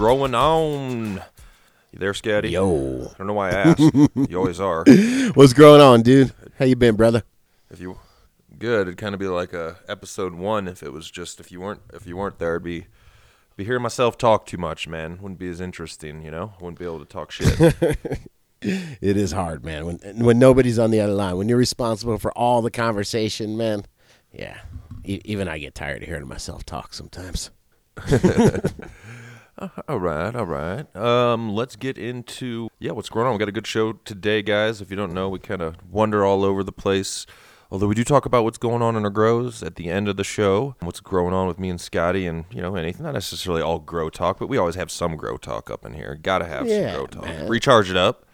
Growing on? You there, Scotty? Yo, I don't know why I asked. you always are. what's going on, dude? How you been, brother? If you good, it'd kind of be like a episode one. If it was just if you weren't if you weren't there, it'd be be hearing myself talk too much, man. Wouldn't be as interesting, you know. Wouldn't be able to talk shit. It is hard, man. When when nobody's on the other line, when you're responsible for all the conversation, man. Yeah, e- even I get tired of hearing myself talk sometimes. all right, all right. Um, let's get into yeah, what's going on? We got a good show today, guys. If you don't know, we kind of wander all over the place. Although we do talk about what's going on in our grows at the end of the show, what's going on with me and Scotty, and you know anything. Not necessarily all grow talk, but we always have some grow talk up in here. Got to have Yeah, some grow talk. man. Recharge it up.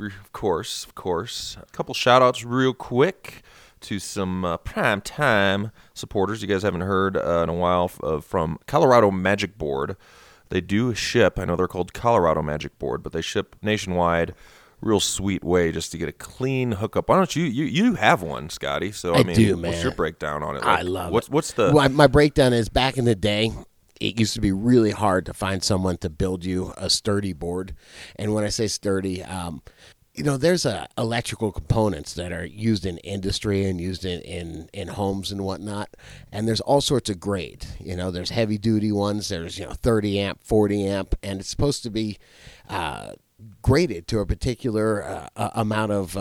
Of course, of course. A couple shout outs real quick to some uh, prime time supporters. You guys haven't heard uh, in a while f- uh, from Colorado Magic Board. They do ship, I know they're called Colorado Magic Board, but they ship nationwide. Real sweet way just to get a clean hookup. Why don't you you you have one, Scotty? So I, I mean, do, what's your breakdown on it? I love what's it. what's the my, my breakdown is back in the day. It used to be really hard to find someone to build you a sturdy board, and when I say sturdy, um, you know, there's a electrical components that are used in industry and used in, in, in homes and whatnot, and there's all sorts of grade. You know, there's heavy duty ones. There's you know 30 amp, 40 amp, and it's supposed to be. Uh, graded to a particular uh, uh, amount of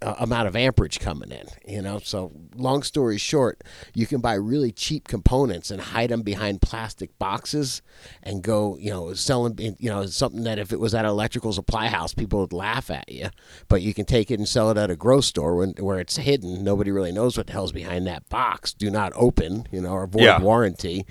uh, amount of amperage coming in. You know, so long story short, you can buy really cheap components and hide them behind plastic boxes and go, you know, selling, you know, something that if it was at an electrical supply house, people would laugh at you. But you can take it and sell it at a grocery store when, where it's hidden. Nobody really knows what the hell's behind that box. Do not open, you know, or void Yeah. warranty,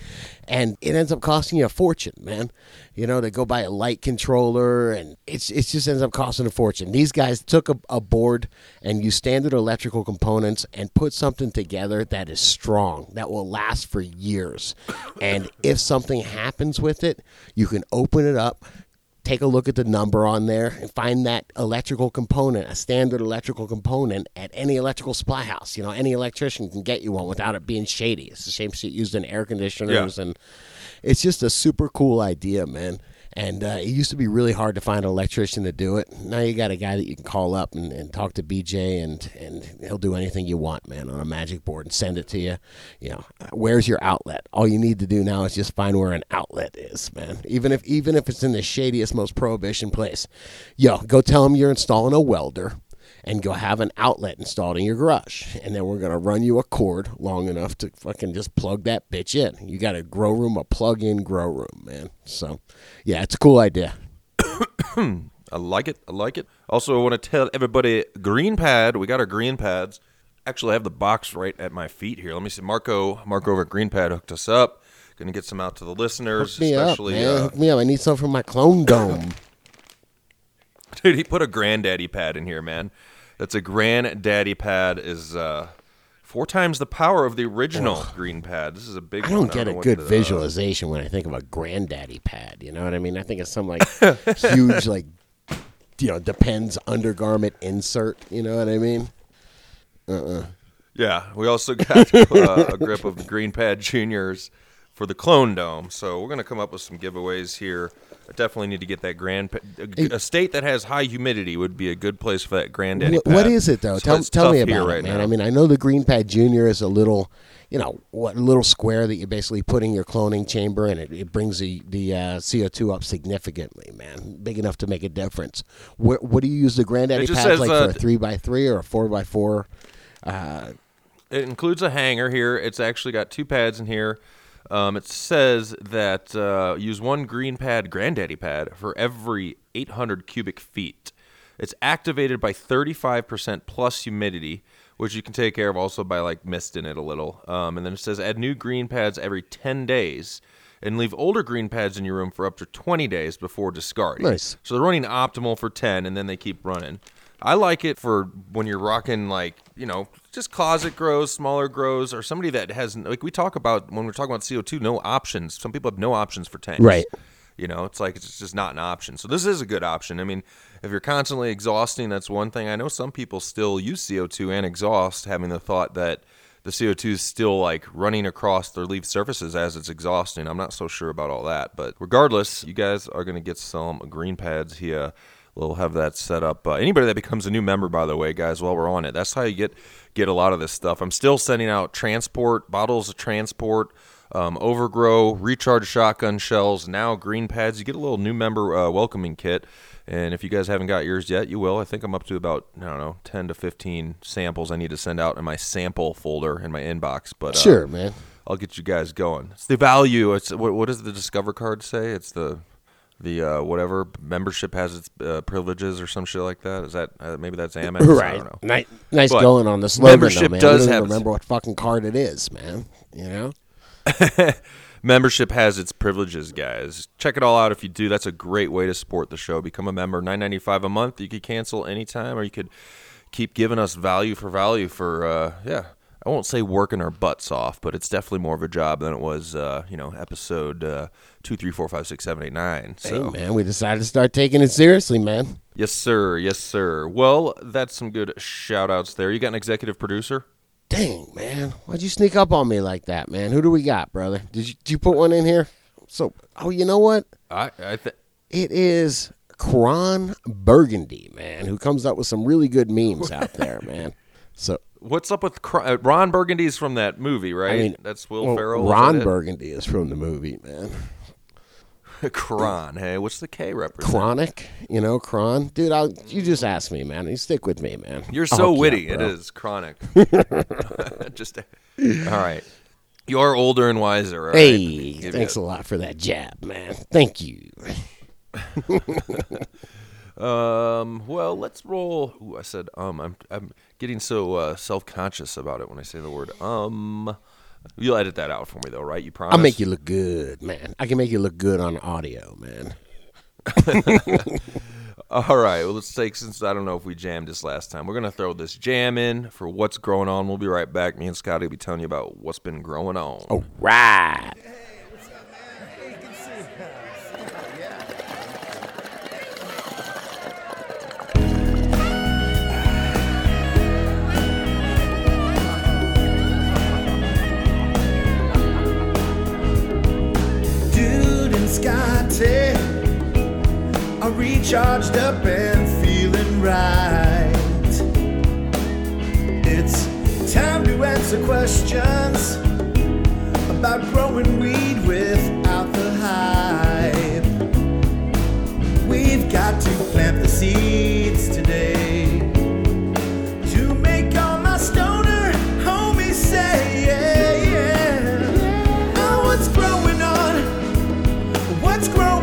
and it ends up costing you a fortune, man. You know, to go buy a light controller, and it's it just ends up costing a fortune. These guys took a, a board and used standard electrical components and put something together that is strong, that will last for years. And if something happens with it, you can open it up, take a look at the number on there and find that electrical component, a standard electrical component at any electrical supply house. You know, any electrician can get you one without it being shady. It's the same shit used in air conditioners, Yeah. and it's just a super cool idea, man. And uh, it used to be really hard to find an electrician to do it. Now you got a guy that you can call up and, and talk to BJ, and, and he'll do anything you want, man, on a magic board and send it to you. You know, uh, where's your outlet? All you need to do now is just find where an outlet is, man. Even if even if it's in the shadiest, most prohibition place, yo, go tell him you're installing a welder and go have an outlet installed in your garage. And then we're going to run you a cord long enough to fucking just plug that bitch in. You got a grow room, a plug in grow room, man. So, yeah, it's a cool idea. I like it. I like it. Also, I want to tell everybody green pad. We got our green pads. Actually, I have the box right at my feet here. Let me see. Marco, Marco over at Green Pad hooked us up. Going to get some out to the listeners, Hook me up, especially. man. uh, Hook me up. I need some for my clone dome. dude, he put a granddaddy pad in here, man. That's a granddaddy pad. Is uh, four times the power of the original green pad. This is a big. I one. don't get a know good what, uh, visualization when I think of a granddaddy pad. You know what I mean? I think of some like huge, like, you know, depends undergarment insert. You know what I mean? Yeah, we also got uh, a grip of the Green Pad Juniors for the Clone Dome. So we're gonna come up with some giveaways here. I definitely need to get that grand pa- a, a state that has high humidity would be a good place for that granddaddy. What, is it though? So tell tell me about right it, man. now. I mean, I know the Green Pad Junior is a little, you know, what little square that you basically put in your cloning chamber, and it, it brings the the uh, CO two up significantly, man, big enough to make a difference. What what do you use the Granddaddy pad says, like uh, for a three by three or a four by four? Uh, It includes a hanger here. It's actually got two pads in here. Um, it says that uh, use one green pad, granddaddy pad, for every 800 cubic feet. It's activated by 35% plus humidity, which you can take care of also by like misting it a little. Um, and then it says add new green pads every 10 days and leave older green pads in your room for up to 20 days before discarding. Nice. So they're running optimal for 10 and then they keep running. I like it for when you're rocking like, you know, just closet grows, smaller grows, or somebody that has like we talk about when we're talking about CO2, no options. Some people have no options for tanks. Right. You know, it's like it's just not an option. So this is a good option. I mean, if you're constantly exhausting, that's one thing. I know some people still use CO2 and exhaust, having the thought that the CO2 is still like running across their leaf surfaces as it's exhausting. I'm not so sure about all that, but regardless, you guys are going to get some green pads here. We'll have that set up. Uh, anybody that becomes a new member, by the way, guys, while we're on it, that's how you get get a lot of this stuff. I'm still sending out transport bottles of transport, um, overgrow, recharge shotgun shells, now green pads. You get a little new member uh, welcoming kit. And if you guys haven't got yours yet, you will. I think I'm up to about I don't know 10 to 15 samples I need to send out in my sample folder in my inbox. But uh, Sure, man. I'll get you guys going. It's the value. It's what, what does the Discover card say? It's the the uh, whatever membership has its uh, privileges or some shit like that. Is that uh, maybe that's Amex? I Right. don't know. Nice, nice But going on the slogan, membership though, man. does I don't have remember what fucking card it is, man. You know? Membership has its privileges, guys. Check it all out if you do. That's a great way to support the show. Become a member, nine ninety five a month. You could cancel anytime, or you could keep giving us value for value for uh, yeah. I won't say working our butts off, but it's definitely more of a job than it was, uh, you know, episode uh, two, three, four, five, six, seven, eight, nine. So, Hey, man, we decided to start taking it seriously, man. yes, sir, yes, sir. Well, that's some good shout outs there. You got an executive producer? Dang, man. Why'd you sneak up on me like that, man? Who do we got, brother? Did you, did you put one in here? So, oh, you know what? I, I th- It is Kron Burgundy, man, who comes up with some really good memes out there, man. So, What's up with Cr- uh, Ron Burgundy's from that movie, right? I mean, that's Will well, Ferrell. Ron? Burgundy is from the movie, man. Kron. Hey, what's the K represent? Chronic, you know, Kron. Dude, I'll, you just ask me, man. You stick with me, man. You're so hook you witty. up, it is chronic. Just all right. You're older and wiser. right? Hey, thanks a lot for that jab, man. Thank you. Um. Well, let's roll. Ooh, I said um. I'm I'm getting so uh, self conscious about it when I say the word um. You'll edit that out for me though, right? You promise? I'll make you look good, man. I can make you look good on audio, man. All right. Well, let's take since I don't know if we jammed this last time. We're gonna throw this jam in for what's growing on. We'll be right back. Me and Scotty will be telling you about what's been growing on. All right. Are recharged up and feeling right. It's time to answer questions about growing weed without the hype. We've got to plant the seeds today to make all my stoner homies say, yeah, yeah. Oh, what's growing on? What's growing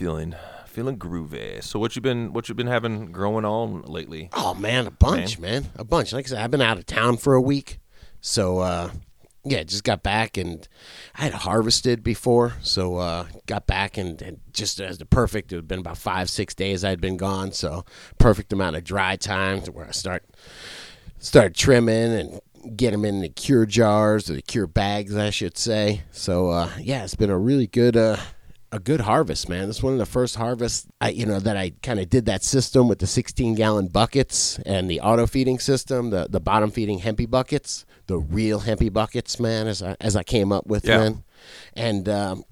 feeling feeling groovy. So what you been what you been having growing on lately? Oh man, a bunch, man. A bunch. Like I said, I've been out of town for a week. So uh yeah, just got back and I had harvested before, so uh got back and, and just as the perfect it had been about five, six days I'd been gone, so perfect amount of dry time to where I start start trimming and get them in the cure jars or the cure bags, I should say. So uh, yeah, it's been a really good, uh, a good harvest, man. It's one of the first harvests I, you know, that I kind of did that system with the 16 gallon buckets and the auto feeding system, the the bottom feeding hempy buckets, the real hempy buckets, man. As I as I came up with, Yeah. man, and um,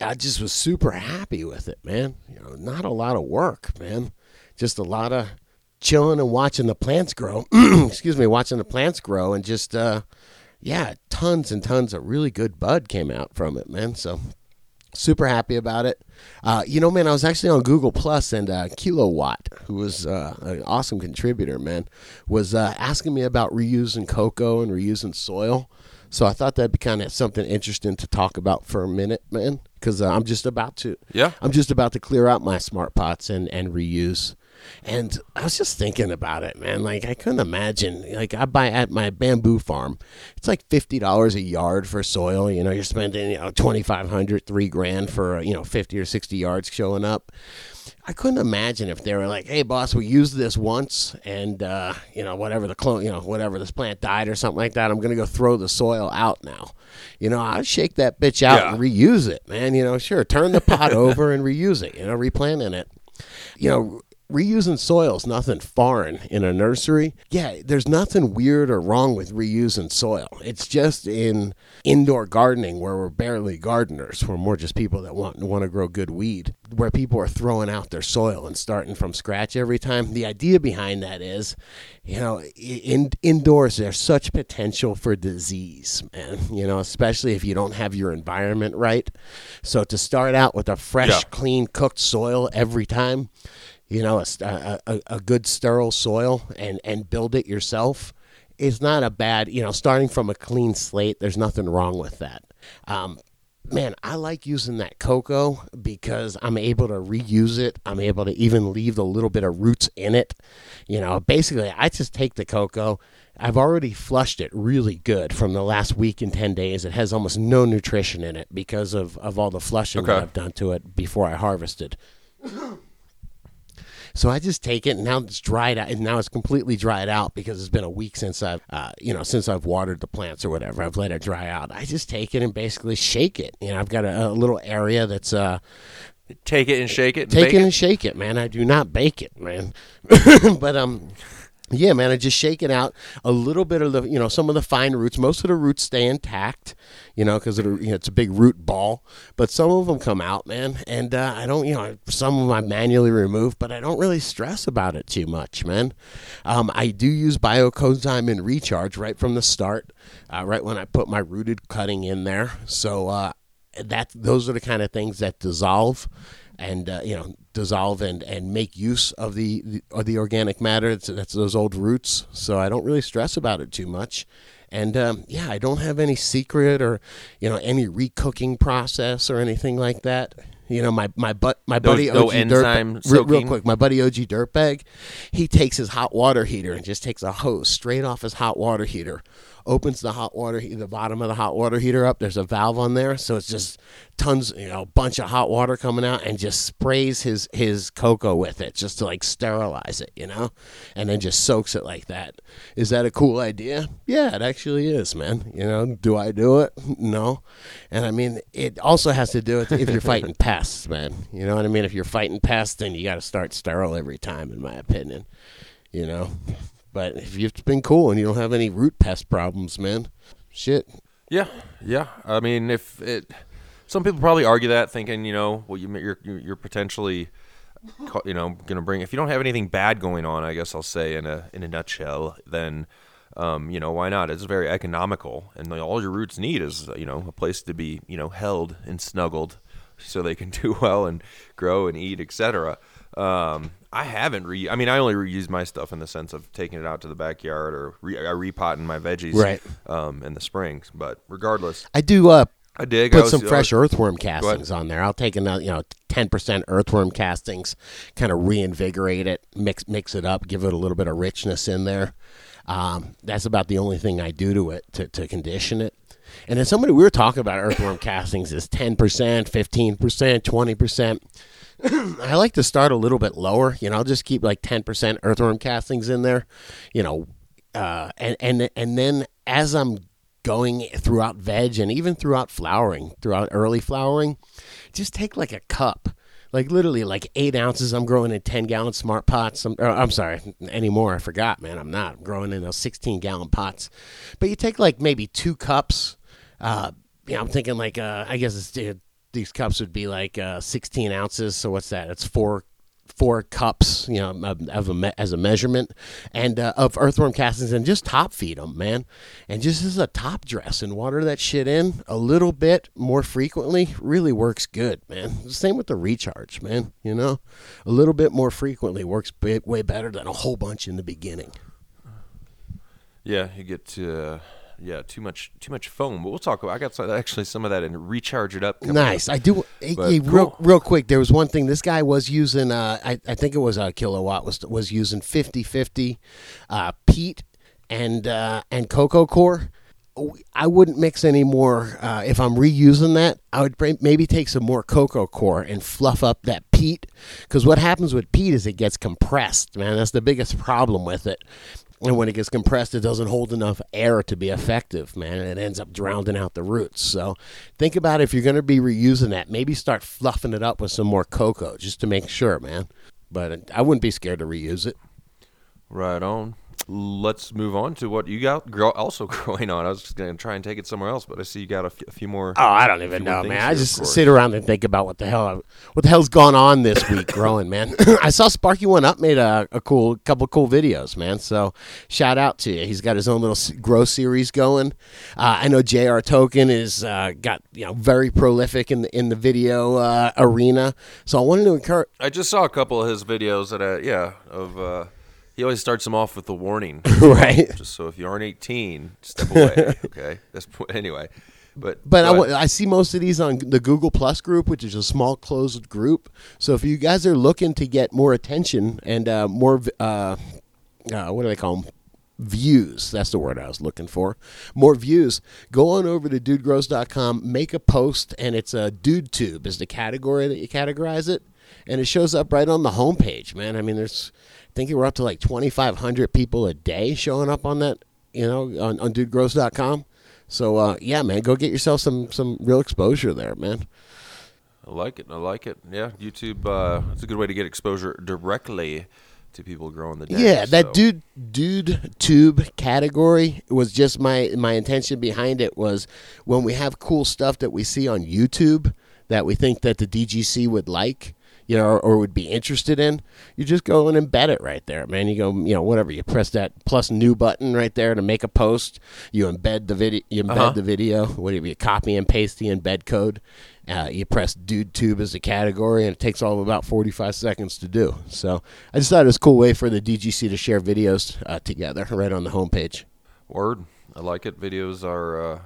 I just was super happy with it, man. You know, not a lot of work, man. Just a lot of chilling and watching the plants grow. Excuse me, watching the plants grow and just uh yeah, tons and tons of really good bud came out from it, man. So super happy about it. Uh, you know, man, I was actually on Google Plus and uh, Kilowatt, who was uh, an awesome contributor, man, was uh, asking me about reusing coco and reusing soil. So I thought that'd be kind of something interesting to talk about for a minute, man, because uh, I'm just about to. Yeah. I'm just about to clear out my smart pots and and reuse. And I was just thinking about it, man. Like I couldn't imagine. Like I buy at my bamboo farm, it's like fifty dollars a yard for soil. You know, you're spending you know twenty five hundred, three grand for you know fifty or sixty yards showing up. I couldn't imagine if they were like, "Hey, boss, we used this once, and uh, you know, whatever the clone, you know, whatever this plant died or something like that. I'm gonna go throw the soil out now. You know, I'd shake that bitch out Yeah. and reuse it, man. You know, sure, turn the pot over and reuse it. You know, replanting it. You know, reusing soil is nothing foreign in a nursery. Yeah, there's nothing weird or wrong with reusing soil. It's just in indoor gardening where we're barely gardeners. We're more just people that want want to grow good weed. Where people are throwing out their soil and starting from scratch every time. The idea behind that is, you know, in indoors there's such potential for disease, man. You know, especially if you don't have your environment right. So to start out with a fresh, Yeah. clean, cooked soil every time, you know, a, a, a, good sterile soil and, and build it yourself is not a bad, you know, starting from a clean slate, there's nothing wrong with that. Um, man, I like using that coco because I'm able to reuse it. I'm able to even leave a little bit of roots in it. You know, basically, I just take the coco. I've already flushed it really good from the last week and 10 days. It has almost no nutrition in it because of, of all the flushing that I've done to it before I harvested. So I just take it, and now it's dried out. And now it's completely dried out because it's been a week since I've, uh, you know, since I've watered the plants or whatever. I've let it dry out. I just take it and basically shake it. You know, I've got a, a little area that's uh, Take it and shake it. And take bake it and shake it, man. I do not bake it, man. but um, yeah, man. I just shake it out. A little bit of the, you know, some of the fine roots. Most of the roots stay intact, you know, because it, you know, it's a big root ball. But some of them come out, man. And uh, I don't, you know, some of them I manually remove, but I don't really stress about it too much, man. Um, I do use biocozyme and recharge right from the start, uh, right when I put my rooted cutting in there. So uh, that those are the kind of things that dissolve and uh, you know dissolve and, and make use of the, the of the organic matter. That's, that's those old roots. So i don't really stress about it too much. And um, yeah i don't have any secret or you know any recooking process or anything like that. You know my my but my No- buddy no OG enzyme Dirt, real, real quick my buddy og dirtbag he takes his hot water heater and just takes a hose straight off his hot water heater opens the hot water the bottom of the hot water heater up there's a valve on there so it's just tons you know a bunch of hot water coming out and just sprays his his coco with it just to like sterilize it you know and then just soaks it like that. Is that a cool idea? Yeah it actually is man you know do i do it? No and i mean it also has to do with if you're fighting pests man you know what i mean? If you're fighting pests then you got to start sterile every time in my opinion you know but if you've been cool and you don't have any root pest problems man shit Yeah, yeah. I mean, if it, some people probably argue that, thinking, you know, well, you, you're you're potentially, you know, going to bring. If you don't have anything bad going on, I guess I'll say in a in a nutshell, then, um, you know, why not? It's very economical, and all your roots need is, you know, a place to be, you know, held and snuggled, so they can do well and grow and eat, etc. Um, I haven't re. I mean, I only reuse my stuff in the sense of taking it out to the backyard or re- I repotting my veggies, Right. um, in the springs. But regardless, i do uh I dig. I put was- some fresh was- earthworm castings on there. I'll take another, you know, ten percent earthworm castings, kind of reinvigorate it, mix mix it up, give it a little bit of richness in there. Um, that's about the only thing I do to it to, to condition it. And then somebody we were talking about earthworm castings is ten percent, fifteen percent, twenty percent. I like to start a little bit lower. You know, I'll just keep like ten percent earthworm castings in there. You know, uh, and and and then as I'm going throughout veg and even throughout flowering, throughout early flowering, just take like a cup. Like literally, like eight ounces. I'm growing in ten gallon smart pots. I'm, or, I'm sorry, anymore. I forgot, man. I'm not. I'm growing in those sixteen gallon pots. But you take like maybe two cups. Uh, you know, I'm thinking like uh, I guess it's, uh, these cups would be like uh, 16 ounces. So what's that? It's four four cups, you know, of, a me- as a measurement, and uh, of earthworm castings, and just top feed them, man, and just as a top dress and water that shit in a little bit more frequently really works good, man. Same with the recharge, man. You know, a little bit more frequently works big, way better than a whole bunch in the beginning. Yeah, you get uh, yeah too much too much foam. But we'll talk about. I got some, actually some of that and recharge it up. Nice. up. I do. Hey, hey, real, cool. real quick. There was one thing. This guy was using. Uh, I, I think it was a kilowatt. Was was using 50-50 uh, peat and uh, and coco coir. I wouldn't mix any more. Uh, if I'm reusing that, I would maybe take some more coco coir and fluff up that peat. Because what happens with peat is it gets compressed, man. That's the biggest problem with it. And when it gets compressed, it doesn't hold enough air to be effective, man. And it ends up drowning out the roots. So think about if you're going to be reusing that, maybe start fluffing it up with some more coco just to make sure, man. But I wouldn't be scared to reuse it. Right on. Let's move on to what you got grow, also growing on. I was just going to try and take it somewhere else, but I see you got a f- a few more. Oh, I don't even know, man. I just sit around and think about what the hell, what the hell's gone on this week growing, man. I saw Sparky One Up made a, a cool couple cool videos, man. So shout out to you. He's got his own little grow series going. Uh, I know Jr. Token is uh, got you know very prolific in the in the video uh, arena. So I wanted to encourage. I just saw a couple of his videos that, uh, yeah, of. He always starts them off with the warning, Right. Just so if you aren't 18, step away. okay, that's anyway. But But I, go wa- ahead. I see most of these on the Google Plus group, which is a small closed group. So if you guys are looking to get more attention and uh, more, uh, uh, what do they call them? Views. That's the word I was looking for. More views. Go on over to dudegrows.com, make a post, and it's a dude tube is the category that you categorize it. And it shows up right on the homepage, man. I mean, there's, I think we're up to like 2,500 people a day showing up on that, you know, on, on dudegrows.com. So uh, yeah, man, go get yourself some some real exposure there, man. I like it. I like it. Yeah, YouTube. Uh, it's a good way to get exposure directly to people growing the. Den, Yeah, that dude dude tube category was just my my intention behind it was when we have cool stuff that we see on YouTube that we think that the DGC would like, you know, or, or would be interested in, you just go and embed it right there, man. You go, you know, whatever, you press that plus new button right there to make a post. You embed the video, you embed Uh-huh. the video. Whatever, you copy and paste the embed code. Uh, you press dude tube as a category, and it takes all about 45 seconds to do. So I just thought it was a cool way for the DGC to share videos uh, together right on the homepage. Word. I like it. Videos are.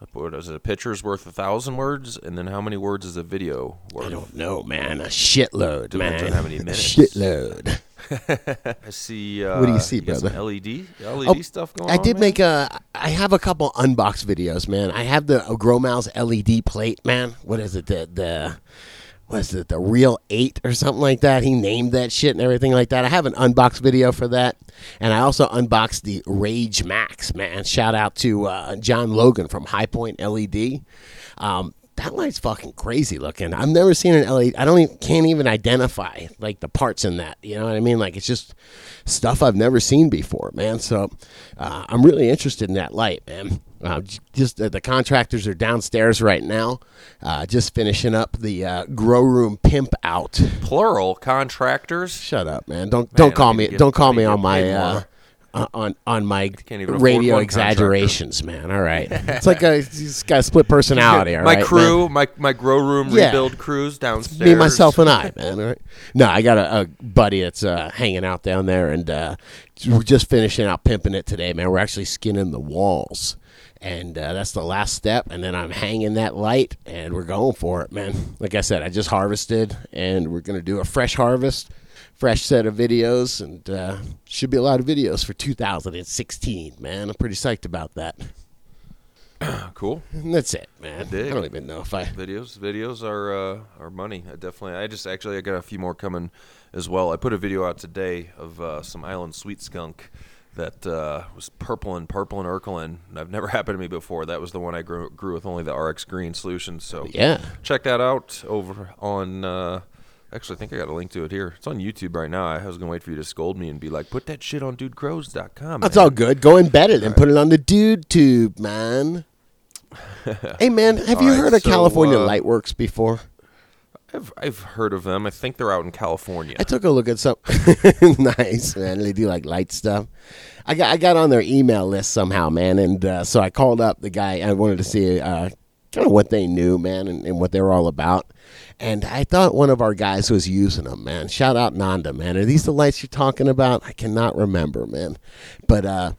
Uh, what is it? A picture's worth a thousand words, and then how many words is a video worth? I don't know, man. A shitload, Depends man. on how many A minutes. shitload. I see. Uh, What do you see, some brother? LED, LED Oh, stuff going on? I on. did man? make a. I have a couple unbox videos, man. I have the Grow Mouse LED plate, man. What is it? The the what is it? The Real Eight or something like that. He named that shit and everything like that. I have an unbox video for that, and I also unboxed the Rage Max, man. Shout out to uh, John Logan from High Point LED. Um, that light's fucking crazy looking. I've never seen an LED. I don't even can't even identify like the parts in that. You know what I mean? Like it's just stuff I've never seen before, man. So uh, I'm really interested in that light, man. Uh, just uh, the contractors are downstairs right now, uh, just finishing up the uh, grow room pimp out. plural contractors. Shut up, man! Don't don't call me don't call me on my uh, uh, on on my Can't even afford radio contractor. exaggerations, man. All right, it's like a he's got a split personality. all my right, man? crew, my my grow room Yeah. rebuild crews downstairs. Me, myself, and I, man. All right. No, I got a, a buddy that's uh, hanging out down there, and uh, we're just finishing out pimping it today, man. We're actually skinning the walls, and uh, that's the last step. And then I'm hanging that light, and we're going for it, man. Like I said, I just harvested, and we're gonna do a fresh harvest, fresh set of videos, and uh, should be a lot of videos for 2016, man. I'm pretty psyched about that. Cool And that's it, man. dig. I don't even know if I. videos. Videos are uh, are money. I definitely. I just actually I got a few more coming as well. I put a video out today of uh, some island sweet skunk that uh, was purple and purple and Urkelin. And I've never happened to me before. That was the one I grew, grew with only the RX Green solution. So Yeah. check that out over on. Uh, actually, I think I got a link to it here. It's on YouTube right now. I was gonna wait for you to scold me and be like, "Put that shit on DudeGrows.com." That's man." all good. Go embed it and put it on the dude tube, man. hey, man, have you All right, heard of so, California uh, Lightworks before? I've I've heard of them. I think they're out in California. I took a look at some. nice, man. They do like light stuff. I got I got on their email list somehow, man, and uh, so I called up the guy. I wanted to see uh, kind of what they knew, man, and, and what they were all about. And I thought one of our guys was using them, man. Shout out Nanda, man. Are these the lights you're talking about? I cannot remember, man. But uh,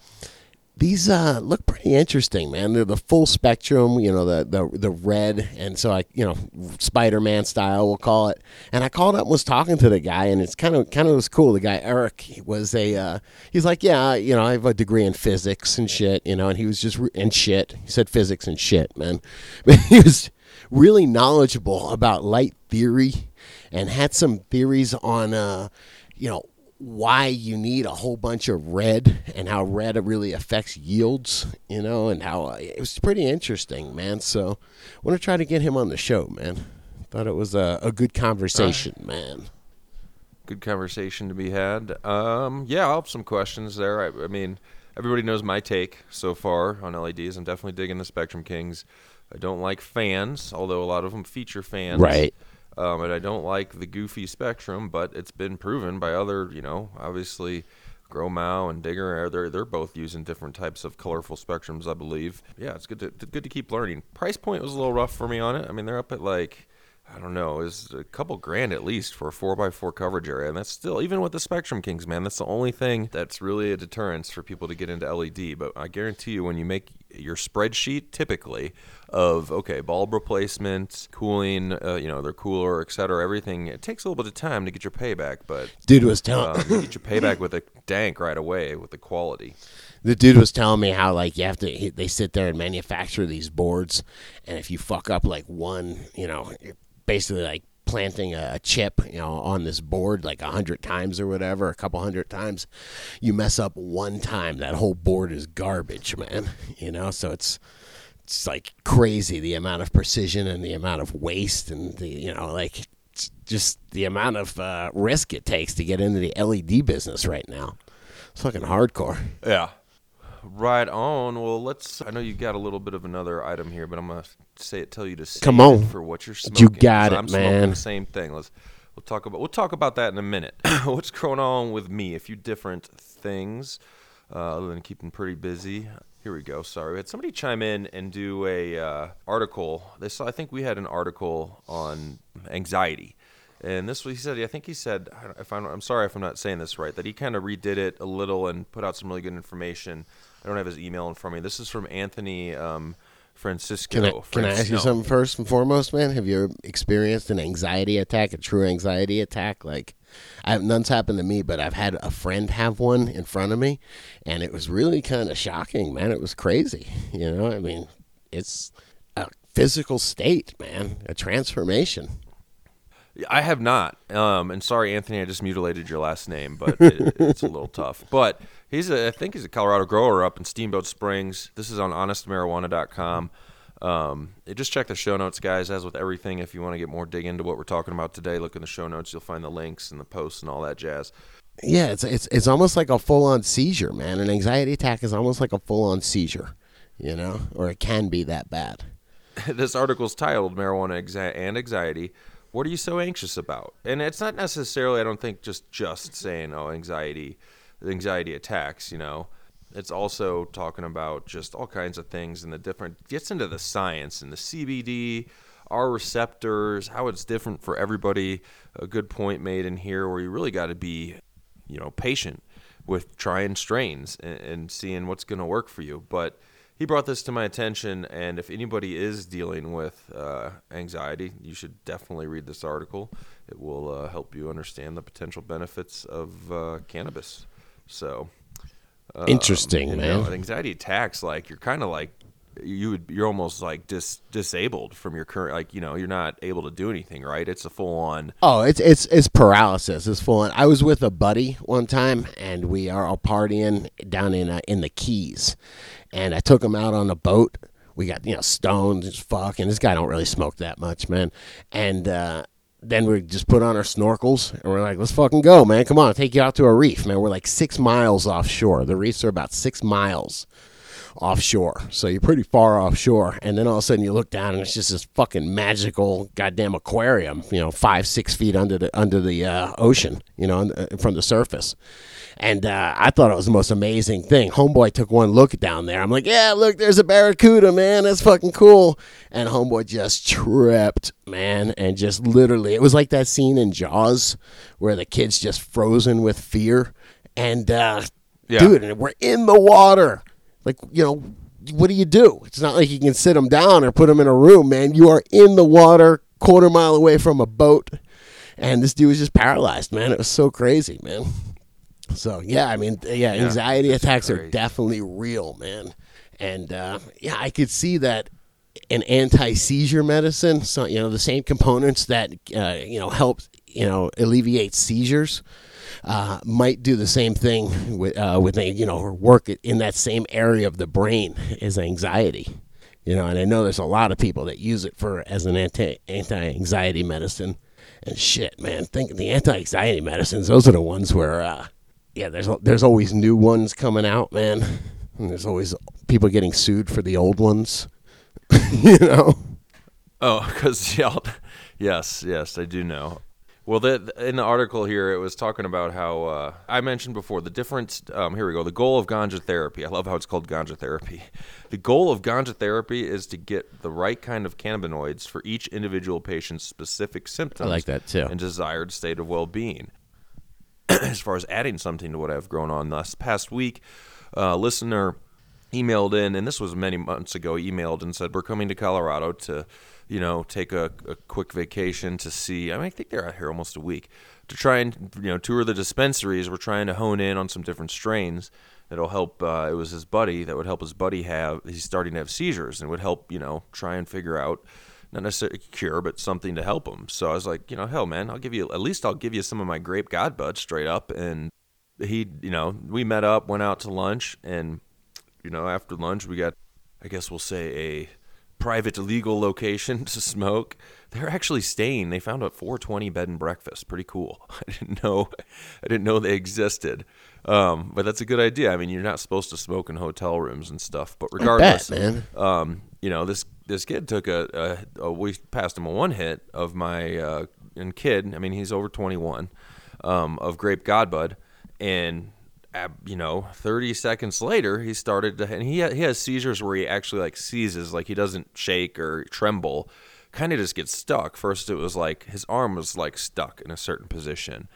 these uh, look pretty interesting, man. They're the full spectrum, you know, the the the red, and so I, you know, Spider Man style, we'll call it. And I called up, and was talking to the guy, and it's kind of kind of was cool. The guy Eric he was a, uh, he's like, yeah, you know, I have a degree in physics and shit, you know, and he was just re- and shit. He said physics and shit, man. But he was really knowledgeable about light theory, and had some theories on, uh, you know why you need a whole bunch of red and how red really affects yields, you know, and how uh, it was pretty interesting, man. So, I want to try to get him on the show, man. Thought it was a, a good conversation, man. good conversation to be had. Um, yeah, I'll have some questions there. I, I mean, everybody knows my take so far on LEDs. I'm definitely digging the Spectrum Kings. I don't like fans, although a lot of them feature fans. Right. Um, and I don't like the goofy Spectrum, but it's been proven by other, you know, obviously. Gromau and Digger, they're they're both using different types of colorful spectrums, I believe. Yeah, it's good to good to keep learning. Price point was a little rough for me on it. I mean, they're up at like I don't know, is a couple grand at least for a four by four coverage area, and that's still even with the Spectrum Kings, man. That's the only thing that's really a deterrence for people to get into LED. But I guarantee you, when you make your spreadsheet, typically of okay, bulb replacement, cooling, uh, you know, their cooler, et cetera, everything, it takes a little bit of time to get your payback, but Dude was telling um, you get your payback with a dank right away with the quality. the dude was telling me how like you have to they sit there and manufacture these boards and if you fuck up like one you know basically like planting a, chip you know on this board like a hundred times or whatever a couple hundred times you mess up one time that whole board is garbage man you know so it's it's like crazy the amount of precision and the amount of waste and the you know like just the amount of uh, risk it takes to get into the led business right now it's fucking hardcore Yeah. Right on. Well, let's. I know you got a little bit of another item here, but I'm gonna say it. Tell you to Come on. for what you're smoking. You got it, I'm smoking man. the same thing. Let's. We'll talk about. We'll talk about that in a minute. What's going on with me? A few different things, uh, other than keeping pretty busy. Here we go. Sorry, we had somebody chime in and do a uh, article. They saw. I think we had an article on anxiety. And this was, he said, I think he said, if I'm, I'm sorry if I'm not saying this right, that he kind of redid it a little and put out some really good information. I don't have his email in front of me. This is from Anthony um, Francisco. Can I, can I ask you something first and foremost, man? Have you ever experienced an anxiety attack, a true anxiety attack? Like, I, none's happened to me, but I've had a friend have one in front of me, and it was really kind of shocking, man. It was crazy. You know, I mean, it's a physical state, man, a transformation. I have not. Um, and sorry, Anthony, I just mutilated your last name, but it, it's a little tough. But he's a, I think he's a Colorado grower up in Steamboat Springs. This is on honestmarijuana.com. Um, just check the show notes, guys. As with everything, if you want to get more dig into what we're talking about today, look in the show notes. You'll find the links and the posts and all that jazz. Yeah, it's it's it's almost like a full on seizure, man. An anxiety attack is almost like a full on seizure, you know, or it can be that bad. this article's titled "Marijuana and Anxiety." What are you so anxious about? And it's not necessarily, I don't think, just just saying, "Oh, anxiety, anxiety attacks." You know, it's also talking about just all kinds of things and the different gets into the science and the CBD, our receptors, how it's different for everybody. A good point made in here where you really got to be, you know, patient with trying strains and, and seeing what's going to work for you. But he brought this to my attention, and if anybody is dealing with uh, anxiety, you should definitely read this article. It will uh, help you understand the potential benefits of uh, cannabis. So, um, Interesting, man. know, anxiety attacks, like you're kind of like you would you're almost like dis, disabled from your current like you know you're not able to do anything right it's a full on Oh, it's it's it's paralysis. It's full on. I was with a buddy one time, and we are all partying down in uh, in the Keys, and I took him out on a boat. We got you know stoned as fuck, and this guy don't really smoke that much, man. And uh, then we just put on our snorkels, and we're like, let's fucking go, man. Come on, I'll take you out to a reef, man. We're like six miles offshore. The reefs are about six miles offshore. So you're pretty far offshore. And then all of a sudden you look down and it's just this fucking magical goddamn aquarium, you know, five, six feet under the under the uh, ocean, you know, uh, from the surface. And uh, I thought it was the most amazing thing. Homeboy took one look down there. I'm like, yeah, look, there's a barracuda, man. That's fucking cool. And homeboy just tripped, man, and just literally, it was like that scene in Jaws where the kid's just frozen with fear. And uh, Yeah. dude, and we're in the water. Like, you know, what do you do? It's not like you can sit them down or put them in a room, man. You are in the water, quarter mile away from a boat, and this dude was just paralyzed, man. It was so crazy, man. So yeah, I mean, yeah, anxiety that's attacks are definitely real, man. And uh, yeah, I could see that an anti-seizure medicine, so you know, the same components that uh, you know help you know alleviate seizures, uh, might do the same thing with uh, with you know or work in that same area of the brain as anxiety. You know, and I know there's a lot of people that use it for as an anti anti-anxiety medicine. And shit, man, think the anti-anxiety medicines. Those are the ones where, uh, yeah, there's there's always new ones coming out, man. And there's always people getting sued for the old ones. you know. Oh, because yeah, yes, yes, I do know. Well, the, in the article here, it was talking about how uh, I mentioned before the difference. Um, here we go. The goal of ganja therapy. I love how it's called ganja therapy. The goal of ganja therapy is to get the right kind of cannabinoids for each individual patient's specific symptoms. I like that, too. And desired state of well-being. as far as adding something to what I've grown on this past week, uh, listener emailed in, and this was many months ago. Emailed and said, "We're coming to Colorado to, you know, take a, a quick vacation to see. I mean, I think they're out here almost a week to try and you know tour the dispensaries. We're trying to hone in on some different strains that'll help. Uh, it was his buddy that would help his buddy have. He's starting to have seizures and would help you know try and figure out." Not necessarily a cure, but something to help him. So I was like, you know, hell, man, I'll give you at least I'll give you some of my grape god bud straight up, and he, you know, we met up, went out to lunch, and you know, after lunch, we got, I guess we'll say, a private legal location to smoke. They're actually staying. They found a 420 bed and breakfast. Pretty cool. I didn't know, I didn't know they existed. Um, but that's a good idea. I mean, you're not supposed to smoke in hotel rooms and stuff. But regardless, man. um, you know, this this kid took a, a, a we passed him a one hit of my uh, and kid. I mean, he's over 21 um, of grape godbud, and you know, 30 seconds later, he started to, and he he has seizures where he actually like seizes, like he doesn't shake or tremble, kind of just gets stuck. First, it was like his arm was like stuck in a certain position.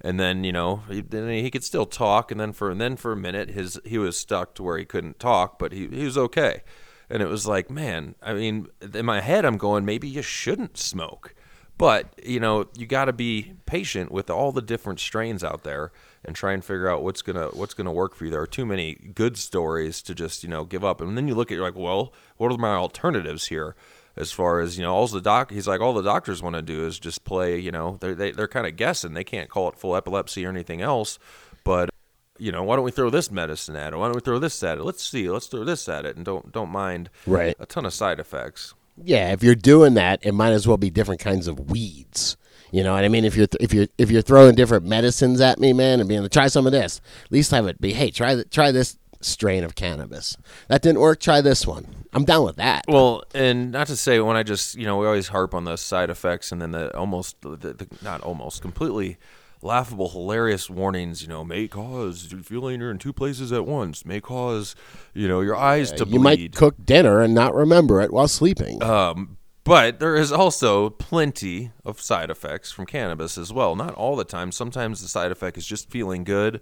And then you know he, then he could still talk, and then for and then for a minute his he was stuck to where he couldn't talk, but he, he was okay. And it was like, man, I mean, in my head, I'm going, maybe you shouldn't smoke. But, you know, you got to be patient with all the different strains out there and try and figure out what's going to what's to work for you. There are too many good stories to just, you know, give up. And then you look at you're like, well, what are my alternatives here? As far as you know, all the doc, he's like, all the doctors want to do is just play. You know, they're they, they're kind of guessing. They can't call it full epilepsy or anything else. But you know, why don't we throw this medicine at it? Why don't we throw this at it? Let's see, let's throw this at it, and don't don't mind Right. a ton of side effects. Yeah, if you're doing that, it might as well be different kinds of weeds. You know what I mean? If you're if you're if you're throwing different medicines at me, man, and being like, try some of this, at least have it be, hey, try th- try this strain of cannabis. That didn't work. Try this one. I'm down with that. Well, and not to say when I just you know we always harp on the side effects and then the almost the, the not almost completely laughable, hilarious warnings. You know, may cause feeling you're in two places at once. May cause you know your eyes to bleed. you might cook dinner and not remember it while sleeping. Um, but there is also plenty of side effects from cannabis as well. Not all the time. Sometimes the side effect is just feeling good,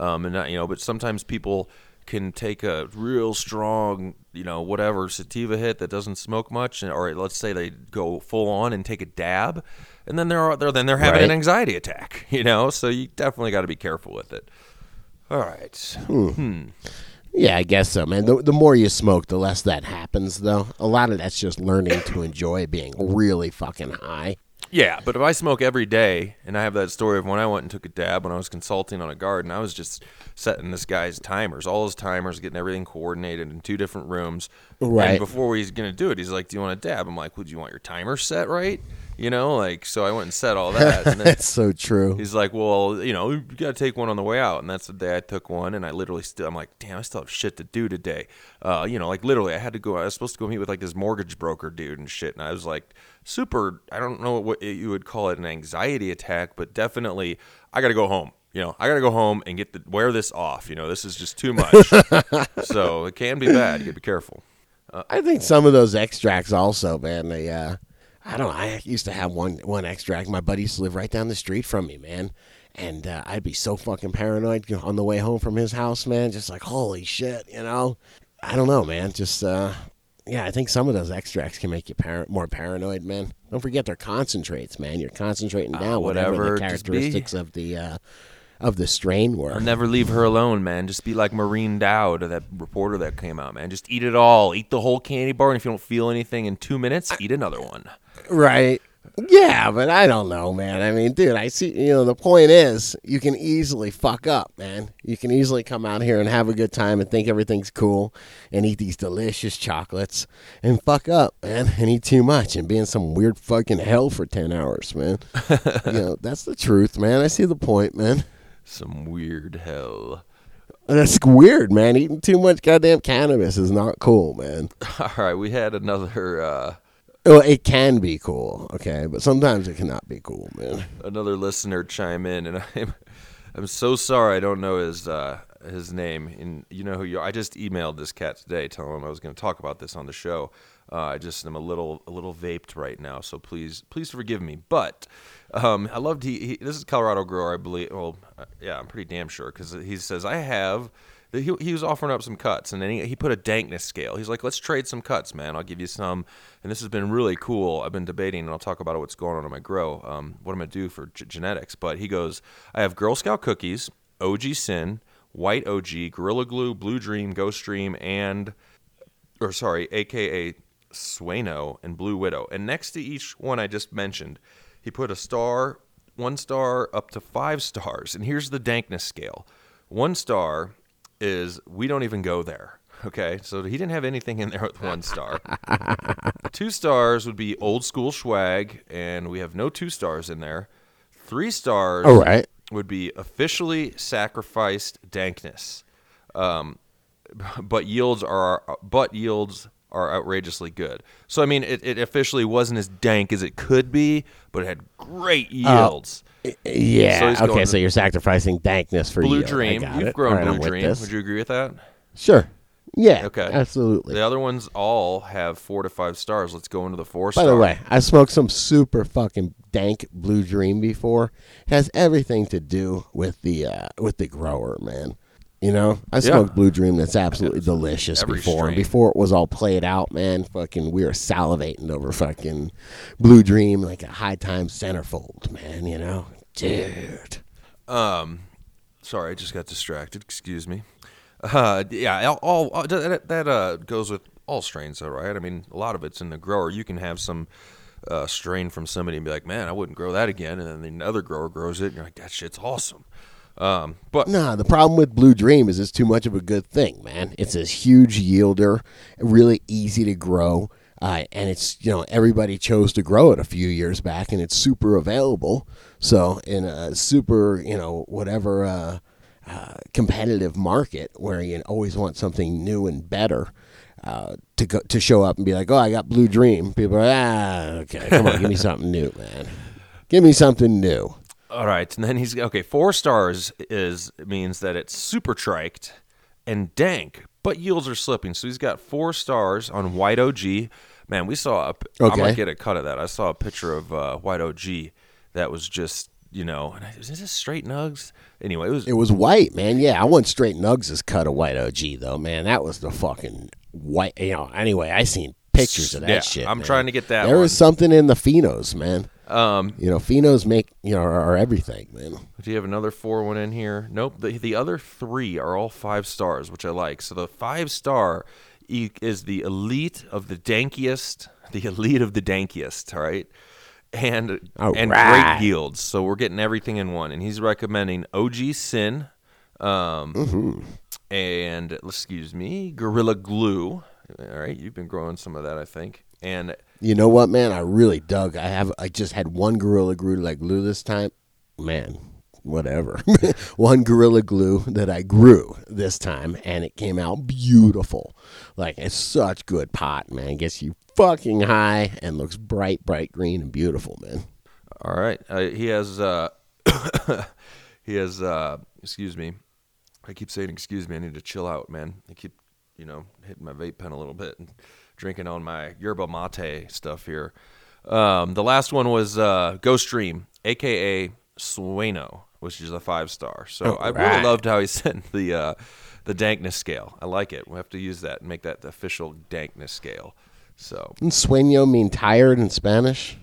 um, and not you know. But sometimes people can take a real strong, you know, whatever sativa hit that doesn't smoke much, and- or let's say they go full on and take a dab, and then they're, they're then they're having an anxiety attack. You know, so you definitely got to be careful with it. All right. Yeah, I guess so, man. The, the more you smoke, the less that happens, though. A lot of that's just learning to enjoy being really fucking high. Yeah, but if I smoke every day, and I have that story of when I went and took a dab when I was consulting on a garden, I was just setting this guy's timers, all his timers, getting everything coordinated in two different rooms. Right. And before he's gonna do it, he's like, "Do you want a dab?" I'm like, "Would you want your timer set right?" You know, like so. I went and said all that. And then That's so true. He's like, well, you know, you got to take one on the way out, and that's the day I took one, and I literally still, I'm like, damn, I still have shit to do today. Uh, you know, like literally, I had to go. I was supposed to go meet with like this mortgage broker dude and shit, and I was like, super. I don't know what you would call it, an anxiety attack, but definitely, I got to go home. You know, I got to go home and get the wear this off. You know, this is just too much. so it can be bad. You got to be careful. I think some of those extracts also, man. They, uh, I don't know. I used to have one one extract. My buddy used to live right down the street from me, man. And uh, I'd be so fucking paranoid on the way home from his house, man. Just like, holy shit, you know? I don't know, man. Just, uh, yeah, I think some of those extracts can make you par- more paranoid, man. Don't forget they're concentrates, man. You're concentrating down whatever, whatever, the characteristics of the uh, of the strain were. I'll never leave her alone, man. Just be like Maureen Dowd, that reporter that came out, man. Just eat it all. Eat the whole candy bar, and if you don't feel anything in two minutes, eat another one. Right. Yeah, but I don't know, man. I mean, dude, I see, you know, the point is you can easily fuck up, man. You can easily come out here and have a good time and think everything's cool and eat these delicious chocolates and fuck up, man, and eat too much and be in some weird fucking hell for 10 hours, man. you know, that's the truth, man. I see the point, man. Some weird hell. That's weird, man. Eating too much goddamn cannabis is not cool, man. All right, we had another uh, Well, it can be cool, okay, but sometimes it cannot be cool, man. another listener chime in, and I'm I'm so sorry I don't know his uh, his name. And you know who you are. I just emailed this cat today, telling him I was going to talk about this on the show. Uh, I just am a little a little vaped right now, so please please forgive me. But um, I loved he, he this is Colorado grower, I believe. Well, uh, yeah, I'm pretty damn sure because he says I have. He, he was offering up some cuts, and then he, he put a dankness scale. He's like, "Let's trade some cuts, man. I'll give you some." And this has been really cool. I've been debating, and I'll talk about what's going on in my grow. Um, what I'm gonna do for g- genetics. But he goes, "I have Girl Scout cookies, OG Sin, White OG, Gorilla Glue, Blue Dream, Ghost Dream, and or sorry, aka Sueno and Blue Widow. And next to each one I just mentioned, he put a star, one star up to five stars. And here's the dankness scale. One star is we don't even go there. Okay, so he didn't have anything in there with one star. two stars would be old school swag, and we have no two stars in there. Three stars All right. would be officially sacrificed dankness um, but yields are but yields are outrageously good. So I mean, it, it officially wasn't as dank as it could be, but it had great yields. Yeah. So okay, so you're sacrificing dankness for Blue you. Dream, you've it. grown right, I'm Blue Dream. Would you agree with that? Sure. Yeah. Okay. Absolutely. The other ones all have four to five stars. Let's go into the four By star. the way, I smoked some super fucking dank Blue Dream before. It has everything to do with the uh, with the grower, man. You know, I smoked Blue Dream that's absolutely delicious Every before. strain. Before it was all played out, man. Fucking, we were salivating over fucking Blue Dream like a high time centerfold, man. You know, dude. Um, sorry, I just got distracted. Excuse me. Uh, yeah, all, all, all that, that uh goes with all strains, though, right? I mean, a lot of it's in the grower. You can have some uh, strain from somebody and be like, "Man, I wouldn't grow that again," and then the other grower grows it, and you're like, "That shit's awesome." Um, but Nah, the problem with Blue Dream is it's too much of a good thing, man. It's a huge yielder, really easy to grow, uh, and it's you know everybody chose to grow it a few years back, and it's super available. So in a super you know whatever uh, uh, competitive market where you always want something new and better. Uh, to go to show up and be like, oh, I got Blue Dream. People are ah, okay, come on, give me something new, man. Give me something new. All right, and then he's okay. Four stars is means that it's super triked and dank, but yields are slipping. So he's got four stars on White OG. Man, we saw. A, Okay. gonna get a cut of that. I saw a picture of uh, White OG that was just you know, and I- is this straight nugs? Anyway, it was It was white, man. Yeah, I want straight Nugs' as cut of white OG though, man. That was the fucking white. You know. Anyway, I seen pictures of that Yeah, shit. I'm man. trying to get that There one. was something in the phenos, man. Um, You know, phenos make you know are, are everything, man. Do you have another four one in here? Nope. The the other three are all five stars, which I like. So the five star is the elite of the dankiest, the elite of the dankiest. All right, and All and right. great yields. So we're getting everything in one. And he's recommending OG Sin, um, Mm-hmm. and excuse me, Gorilla Glue. All right, you've been growing some of that, I think. And You know what, man? I really dug. I have. I just had one gorilla glue like glue this time. Man, whatever. one gorilla glue that I grew this time, and it came out beautiful. Like it's such good pot, man. Gets you fucking high and looks bright, bright green and beautiful, man. All right. Uh, he has. Uh, he has. Uh, excuse me. I keep saying excuse me. I need to chill out, man. I keep, you know, hitting my vape pen a little bit and drinking on my yerba mate stuff here. Um, the last one was uh, Ghost Stream, aka Sueno, which is a five star. So I really loved how he sent the uh, the dankness scale. I like it. We have to use that and make that the official dankness scale. So Doesn't sueño mean tired in Spanish?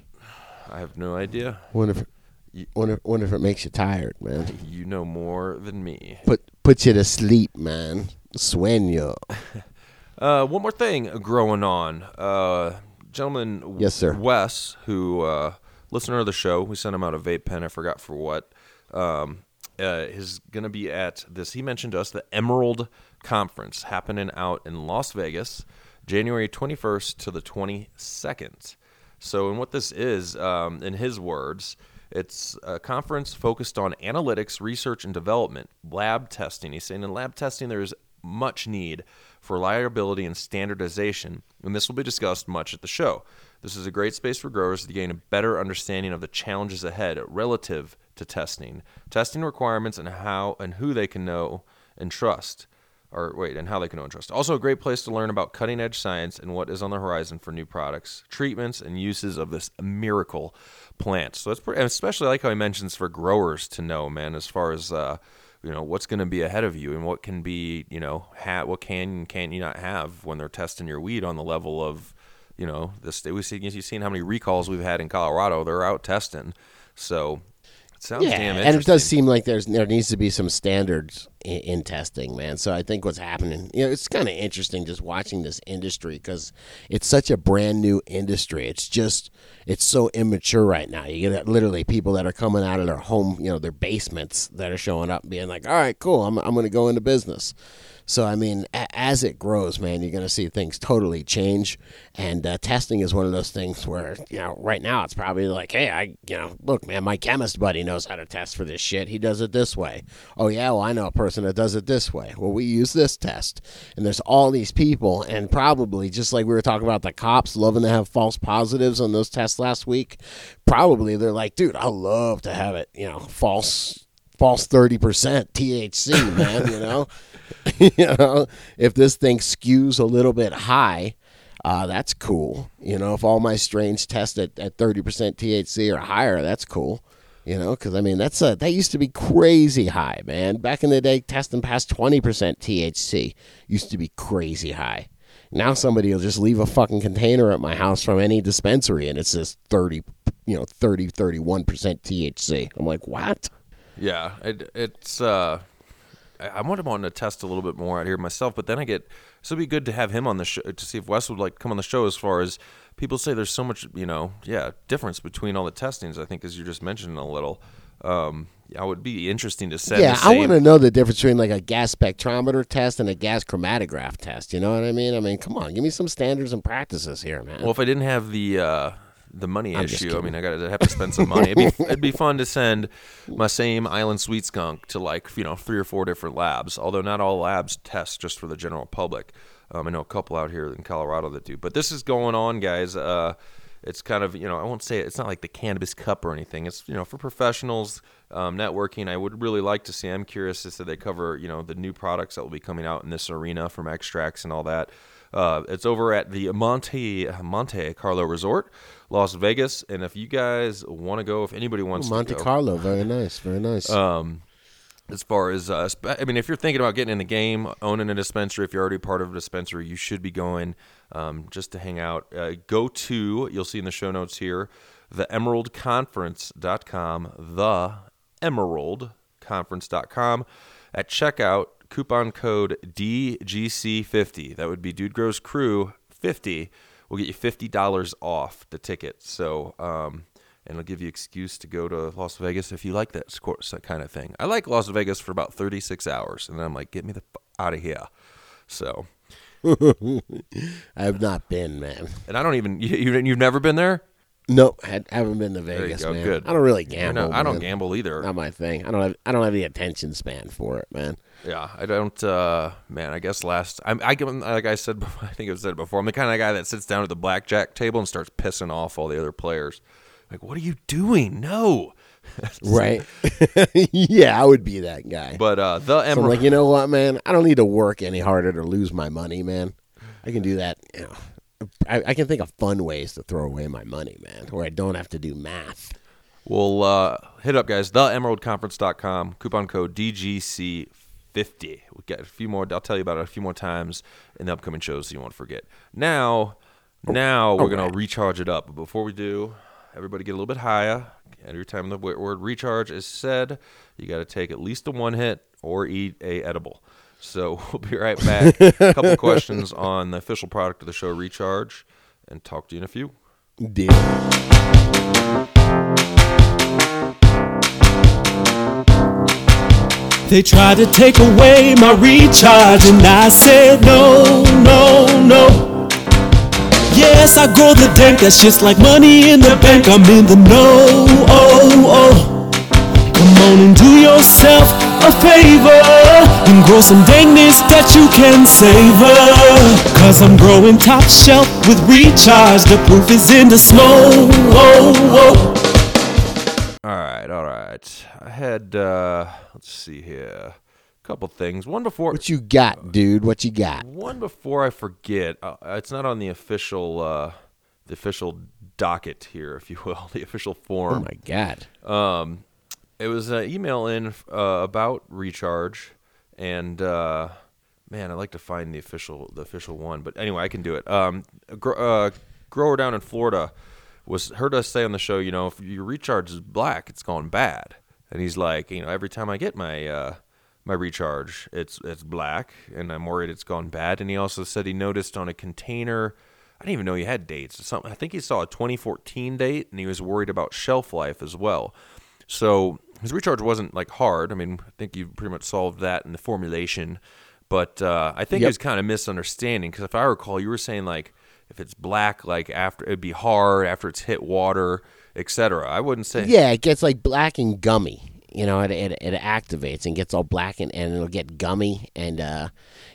I have no idea. Wonder if, wonder, wonder if it makes you tired, man. You know more than me. Put put you to sleep, man. Sueño. Uh, one more thing growing on. Uh, gentleman, Yes, sir. Wes, who uh, listener of the show, we sent him out a vape pen. I forgot for what. Um, uh, is going to be at this. He mentioned to us the Emerald Conference happening out in Las Vegas, January 21st to the 22nd. So, and what this is, um, in his words, it's a conference focused on analytics, research, and development, lab testing. He's saying in lab testing, there's much need for reliability and standardization, and this will be discussed much at the show. This is a great space for growers to gain a better understanding of the challenges ahead relative to testing, testing requirements, and how and who they can know and trust or wait, and how they can know and trust. Also, a great place to learn about cutting edge science and what is on the horizon for new products, treatments, and uses of this miracle plant. So that's pretty, especially like how he mentions for growers to know, man, as far as uh, you know what's going to be ahead of you and what can be, you know, ha- what can and can you not have when they're testing your weed on the level of, you know, this. We see you've seen how many recalls we've had in Colorado. They're out testing, so. Sounds Yeah, and it does seem like there's there needs to be some standards in, in testing, man. So I think what's happening, you know, it's kind of interesting just watching this industry because it's such a brand new industry. It's just it's so immature right now. You get literally people that are coming out of their home, you know, their basements that are showing up and being like, "All right, cool, I'm I'm going to go into business." So I mean, a- as it grows, man, you're going to see things totally change. And uh, testing is one of those things where you know, right now it's probably like, hey, I, you know, look, man, my chemist buddy knows how to test for this shit. He does it this way. Oh yeah, well I know a person that does it this way. Well, we use this test, and there's all these people, and probably just like we were talking about the cops loving to have false positives on those tests last week. Probably they're like, dude, I love to have it, you know, false false 30% THC, man, you know? you know, if this thing skews a little bit high, uh, that's cool. You know, if all my strains test at, at 30% THC or higher, that's cool. You know, because I mean, that's a, that used to be crazy high, man. Back in the day, testing past 20% THC used to be crazy high. Now somebody will just leave a fucking container at my house from any dispensary and it's just 30, you know, 30, 31% THC. I'm like, what? Yeah, it, it's. Uh, I, I would have wanted to test a little bit more out here myself, but then I get. So it'd be good to have him on the show to see if Wes would like come on the show. As far as people say, there's so much, you know, yeah, difference between all the testings. I think as you just mentioned a little. Um, yeah, it would be interesting to say. Yeah, I want to know the difference between like a gas spectrometer test and a gas chromatograph test. You know what I mean? I mean, come on, give me some standards and practices here, man. Well, if I didn't have the uh, the money I'm issue, I mean, I got to have to spend some money. It'd be, it'd be fun to send my same Island Sweet Skunk to like you know three or four different labs. Although not all labs test just for the general public. Um, I know a couple out here in Colorado that do. But this is going on, guys. Uh, it's kind of you know I won't say it, it's not like the cannabis cup or anything. It's you know for professionals um, networking. I would really like to see. I'm curious as to they cover you know the new products that will be coming out in this arena from extracts and all that. Uh, it's over at the Monte Monte Carlo Resort, Las Vegas. And if you guys want to go, if anybody wants Monte to go, Carlo, very nice, very nice. um, as far as uh, I mean, if you're thinking about getting in the game, owning a dispensary, if you're already part of a dispensary, you should be going um, just to hang out. Uh, go to you'll see in the show notes here. theemeraldconference.com, the emeraldconference.com. At checkout, coupon code DGC50. That would be Dude Grows Crew 50. Will get you $50 off the ticket. So, um, and it'll give you excuse to go to Las Vegas if you like that kind of thing. I like Las Vegas for about 36 hours, and then I'm like, get me the f- out of here. So, I have not been, man. and I don't even you, you you've never been there. Nope, I haven't been to Vegas, go. man. Good. I don't really gamble. I don't man. gamble either. Not my thing. I don't have. I don't have the attention span for it, man. Yeah, I don't. uh Man, I guess last I'm, I give- like I said, before, I think I've said it before. I'm the kind of guy that sits down at the blackjack table and starts pissing off all the other players. Like, what are you doing? No. Right? yeah, I would be that guy. But uh the So I'm like, you know what, man? I don't need to work any harder to lose my money, man. I can do that. You know, I, I can think of fun ways to throw away my money, man, where I don't have to do math. We'll uh, hit up, guys. TheEmeraldConference.com. Coupon code DGC50. We got a few more. I'll tell you about it a few more times in the upcoming shows, so you won't forget. Now, now we're gonna recharge it up. But before we do, everybody get a little bit higher. Every time the word recharge is said, you got to take at least a one hit or eat a edible. So we'll be right back. a couple questions on the official product of the show, Recharge, and talk to you in a few. Deal. They tried to take away my recharge, and I said no, no, no. Yes, I grow the dank, that's just like money in the bank. I'm in the know, oh, oh. Come on and do yourself a favor and grow some dankness that you can savor. Cause I'm growing top shelf with recharge, the proof is in the smoke. All right, all right. I had uh let's see here. A couple things. One before What you got, dude? What you got? one before I forget. Uh, it's not on the official uh the official docket here, if you will, the official form. Oh form. my god. Um it was an email in uh, about recharge and uh man, I'd like to find the official the official one, but anyway, I can do it. Um a gr- uh grower down in Florida was heard us say on the show, you know, if your recharge is black, it's gone bad. And he's like, you know, every time I get my uh my recharge, it's it's black, and I'm worried it's gone bad. And he also said he noticed on a container, I didn't even know he had dates. Something I think he saw a 2014 date, and he was worried about shelf life as well. So his recharge wasn't like hard. I mean, I think you pretty much solved that in the formulation. But uh, I think it was kind of misunderstanding because if I recall, you were saying like if it's black, like after it'd be hard after it's hit water, etc. I wouldn't say Yeah, it gets like black and gummy. You know, it, it, it activates and gets all black and, and it'll get gummy. And uh,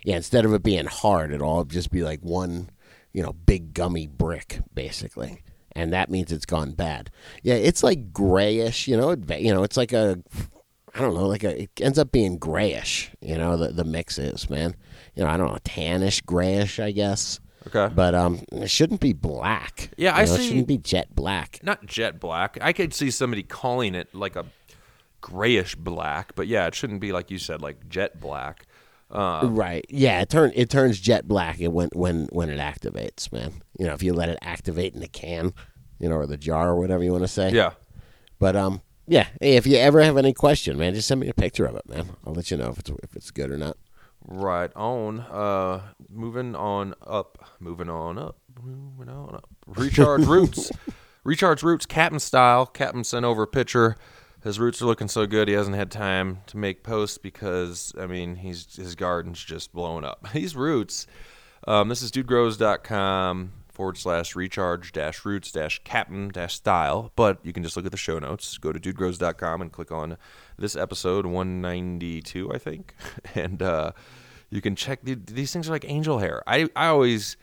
yeah, instead of it being hard, it'll all just be like one, you know, big gummy brick, basically. And that means it's gone bad. Yeah, it's like grayish. You know, it, you know, it's like a, I don't know, like a. It ends up being grayish. You know, the the mix is man. You know, I don't know, tannish, grayish, I guess. Okay. But um, it shouldn't be black. Yeah, I know, It shouldn't be jet black. not jet black. I could see somebody calling it like a grayish black, but yeah, it shouldn't be like you said, like jet black. Uh, Right. Yeah, it turn it turns jet black when when when it activates, man. You know, if you let it activate in the can, you know, or the jar or whatever you want to say. yeah. But um, yeah. Hey, if you ever have any question, man, just send me a picture of it, man. I'll let you know if it's if it's good or not. Right on. Uh, moving on up. Moving on up. Moving on up. Recharge roots. Recharge roots. Captain style. Captain sent over a picture. His roots are looking so good. He hasn't had time to make posts because I mean he's his garden's just blowing up. These roots. Um, this is dudegrows.com forward slash recharge dash roots dash captain dash style. But you can just look at the show notes. Go to dudegrows.com and click on this episode 192, I think. And uh, you can check. the- These things are like angel hair. I, I always,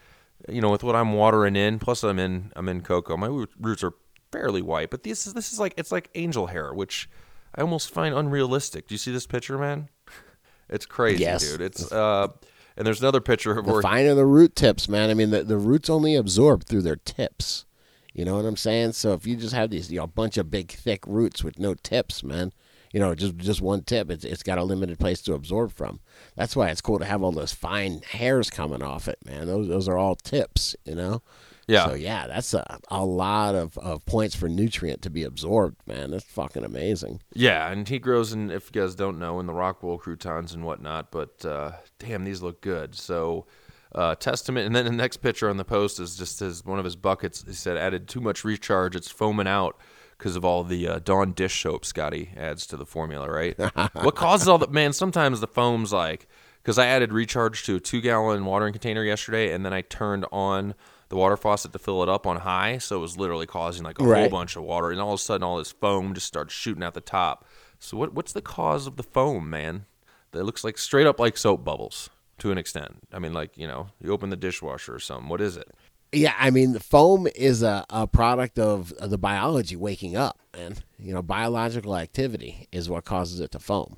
you know, with what I'm watering in, plus I'm in I'm in coco. My roots are fairly white, but this is this is like it's like angel hair, which I almost find unrealistic. Do you see this picture, man? It's crazy, Yes. dude. It's uh, and there's another picture of The where finer the root tips, man. I mean, the the roots only absorb through their tips. You know what I'm saying? So if you just have these, you know, a bunch of big thick roots with no tips, man, you know, just just one tip, it's it's got a limited place to absorb from. That's why it's cool to have all those fine hairs coming off it, man. Those those are all tips, you know. Yeah. So yeah, that's a, a lot of, of points for nutrient to be absorbed, man. That's fucking amazing. Yeah, and he grows in, if you guys don't know, in the Rockwool croutons and whatnot. But uh, damn, these look good. So, uh, testament. And then the next picture on the post is just his one of his buckets. He said added too much recharge. It's foaming out because of all the uh, Dawn dish soap Scotty adds to the formula. Right? what causes all that? Man, sometimes the foam's like because I added recharge to a two gallon watering container yesterday, and then I turned on the water faucet to fill it up on high, so it was literally causing like a whole bunch of water, and all of a sudden all this foam just starts shooting out the top. So what what's the cause of the foam, man? That looks like straight up like soap bubbles to an extent. I mean, like you know, you open the dishwasher or something. What is it? Yeah, I mean, the foam is a, a product of of the biology waking up, and You know, biological activity is what causes it to foam.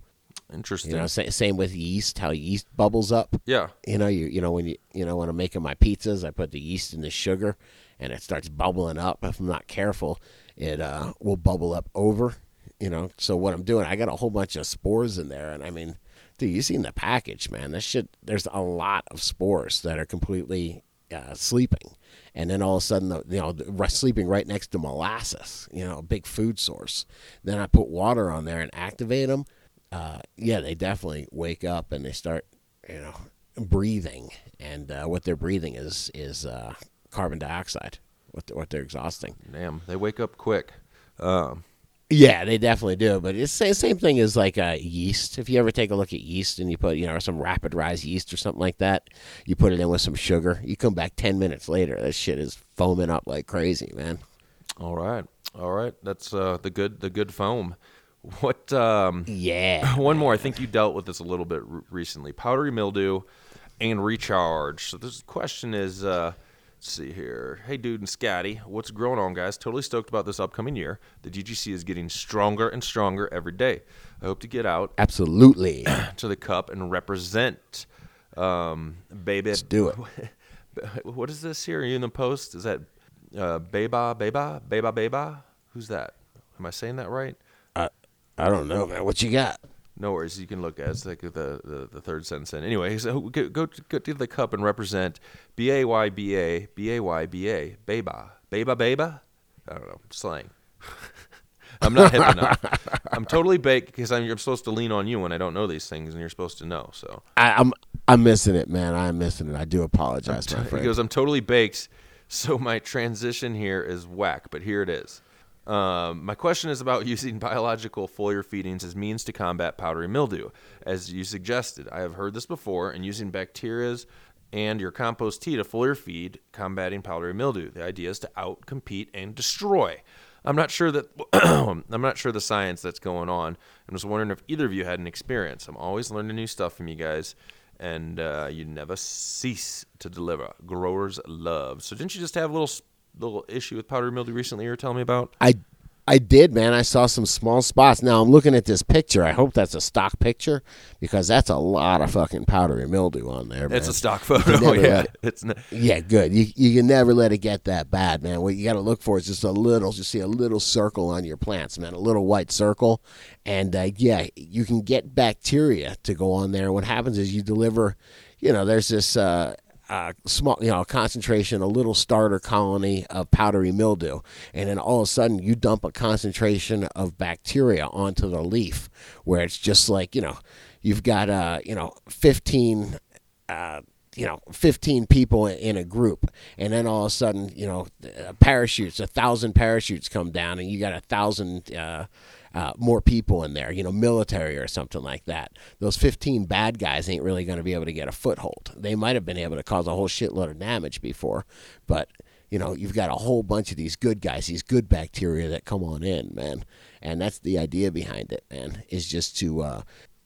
Interesting. You know, sa- same with yeast, how yeast bubbles up. yeah. You know, you you know when you you know when I'm making my pizzas, I put the yeast in the sugar, and it starts bubbling up. If I'm not careful, it uh, will bubble up over. You know, so what I'm doing, I got a whole bunch of spores in there, and I mean, dude, you seen the package, man? This shit, there's a lot of spores that are completely uh, sleeping, and then all of a sudden, the, you know, sleeping right next to molasses. You know, a big food source. Then I put water on there and activate them. Uh, yeah, they definitely wake up and they start, you know, breathing, and uh, what they're breathing is is uh, carbon dioxide. What they're, what they're exhausting. Damn, they wake up quick. Um, Yeah, they definitely do. But it's the same thing as like uh, yeast. If you ever take a look at yeast and you put, you know, some rapid rise yeast or something like that, you put it in with some sugar. You come back ten minutes later, that shit is foaming up like crazy, man. all right, all right. That's uh, the good the good foam. What um, Yeah. One more. I think you dealt with this a little bit r- recently. Powdery mildew and recharge. So this question is, uh, let's see here. Hey, dude and Scotty, what's going on, guys? Totally stoked about this upcoming year. The DGC is getting stronger and stronger every day. I hope to get out Absolutely. to the cup and represent, um, baby. Let's do it. What is this here? Are you in the post? Is that uh, Beba, Beba, Beba, Beba? Who's that? Am I saying that right? I don't know, man. What you got? No worries. You can look at it. it's like the, the the third sentence. In anyway, so go go to, go to the cup and represent B A Y B A B A Y B A Beba Beba Beba. I don't know slang. I'm not hip enough. I'm totally baked because I'm, you're supposed to lean on you when I don't know these things, and you're supposed to know. So I, I'm I'm missing it, man. I'm missing it. I do apologize, my he goes, I'm totally baked. So my transition here is whack, but here it is. Um, my question is about using biological foliar feedings as means to combat powdery mildew. As you suggested, I have heard this before, and using bacterias and your compost tea to foliar feed combating powdery mildew. The idea is to outcompete and destroy. I'm not sure that I'm not sure the science that's going on. I'm just wondering if either of you had an experience. I'm always learning new stuff from you guys, and uh, you never cease to deliver. Growers love. So didn't you just have a little little issue with powdery mildew recently? You were telling me about. I I did, man. I saw some small spots. Now I'm looking at this picture. I hope that's a stock picture because that's a lot of fucking powdery mildew on there. It's a stock photo. yeah, it's n- Yeah, good. You you can never let it get that bad, man. What you got to look for is just a little, just see a little circle on your plants, man, a little white circle, and uh, yeah, you can get bacteria to go on there. What happens is you deliver, you know, there's this. Uh, uh, small, you know, concentration, a little starter colony of powdery mildew, and then all of a sudden you dump a concentration of bacteria onto the leaf, where it's just like you know, you've got uh, you know, fifteen uh, you know, 15 people in a group, and then all of a sudden, you know, uh, parachutes, a thousand parachutes come down, and you got a thousand uh, uh, more people in there, you know, military or something like that. Those 15 bad guys ain't really going to be able to get a foothold. They might have been able to cause a whole shitload of damage before, but you know, you've got a whole bunch of these good guys, these good bacteria that come on in, man. And that's the idea behind it, man, is just to uh,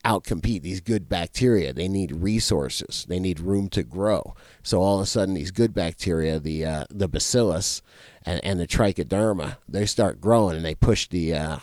outcompete these good bacteria. They need resources. They need room to grow. So all of a sudden, these good bacteria, the uh, the bacillus and, and the trichoderma, they start growing and they push the uh,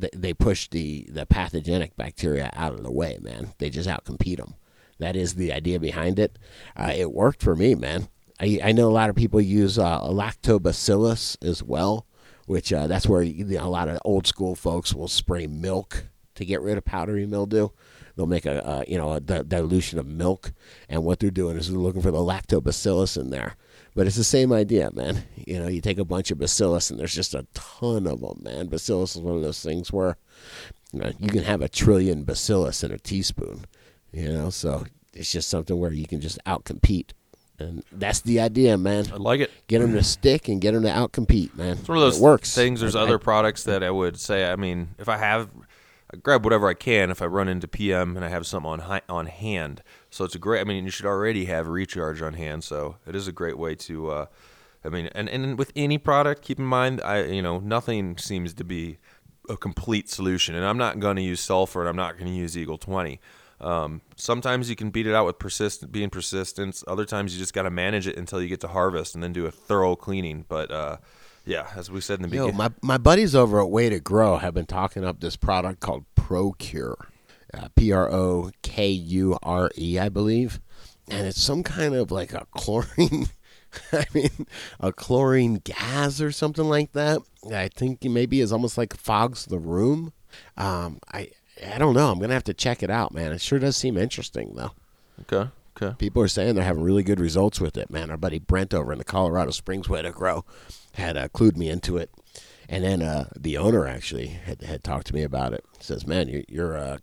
they, push the the pathogenic bacteria out of the way. Man, they just outcompete them. That is the idea behind it. Uh, it worked for me, man. I, I know a lot of people use uh, lactobacillus as well, which uh, that's where you know, a lot of old school folks will spray milk to get rid of powdery mildew. they'll make a uh, you know a di- dilution of milk, and what they're doing is they're looking for the lactobacillus in there. But it's the same idea, man. You know, you take a bunch of bacillus, and there's just a ton of them, man. Bacillus is one of those things where you, know, you can have a trillion bacillus in a teaspoon. You know, so it's just something where you can just outcompete, and that's the idea, man. I like it. Get them to stick and get them to outcompete, man. It's one of those it works. things. There's I- other I- products that I would say. I mean, if I have, I grab whatever I can. If I run into PM and I have something on hi- on hand, so it's a great. I mean, you should already have recharge on hand, so it is a great way to. Uh, I mean, and and with any product, keep in mind, I you know nothing seems to be a complete solution, and I'm not going to use sulfur, and I'm not going to use Eagle 20. Um, sometimes you can beat it out with persistent, being persistent. Other times you just got to manage it until you get to harvest, and then do a thorough cleaning. But uh, yeah, as we said in the Yo, beginning, my my buddies over at Way to Grow have been talking up this product called ProKure, uh, P R O K U R E, I believe, and it's some kind of like a chlorine. I mean, a chlorine gas or something like that. I think maybe is almost like fogs the room. Um, I I don't know. I'm gonna have to check it out, man. It sure does seem interesting though. okay, okay. People are saying they're having really good results with it, man. Our buddy Brent over in the Colorado Springs Way to Grow had uh, clued me into it, and then uh, the owner actually had, had talked to me about it. Says, "Man, your your uh,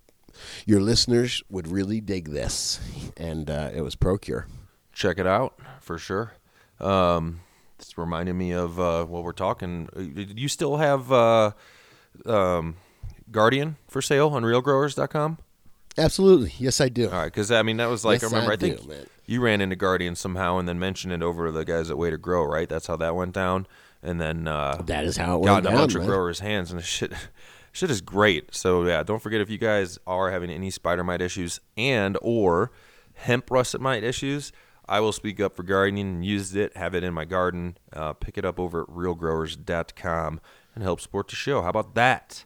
your listeners would really dig this," and uh, it was ProKure. check it out for sure. Um, it's reminding me of uh, what we're talking. uh, Do you still have uh, um, Guardian for sale on RealGrowers.com? Absolutely, yes, I do. All right, because I mean that was like Yes, I remember I I, think do, you ran into Guardian somehow and then mentioned it over to the guys at Way to Grow, right? That's how that went down, and then uh, That is how it got went in a down, bunch of growers' hands, and the shit, shit is great. So yeah, don't forget if you guys are having any spider mite issues and or hemp russet mite issues, I will speak up for Guardian. Used it, have it in my garden. Uh, pick it up over at realgrowers.com and help support the show. How about that?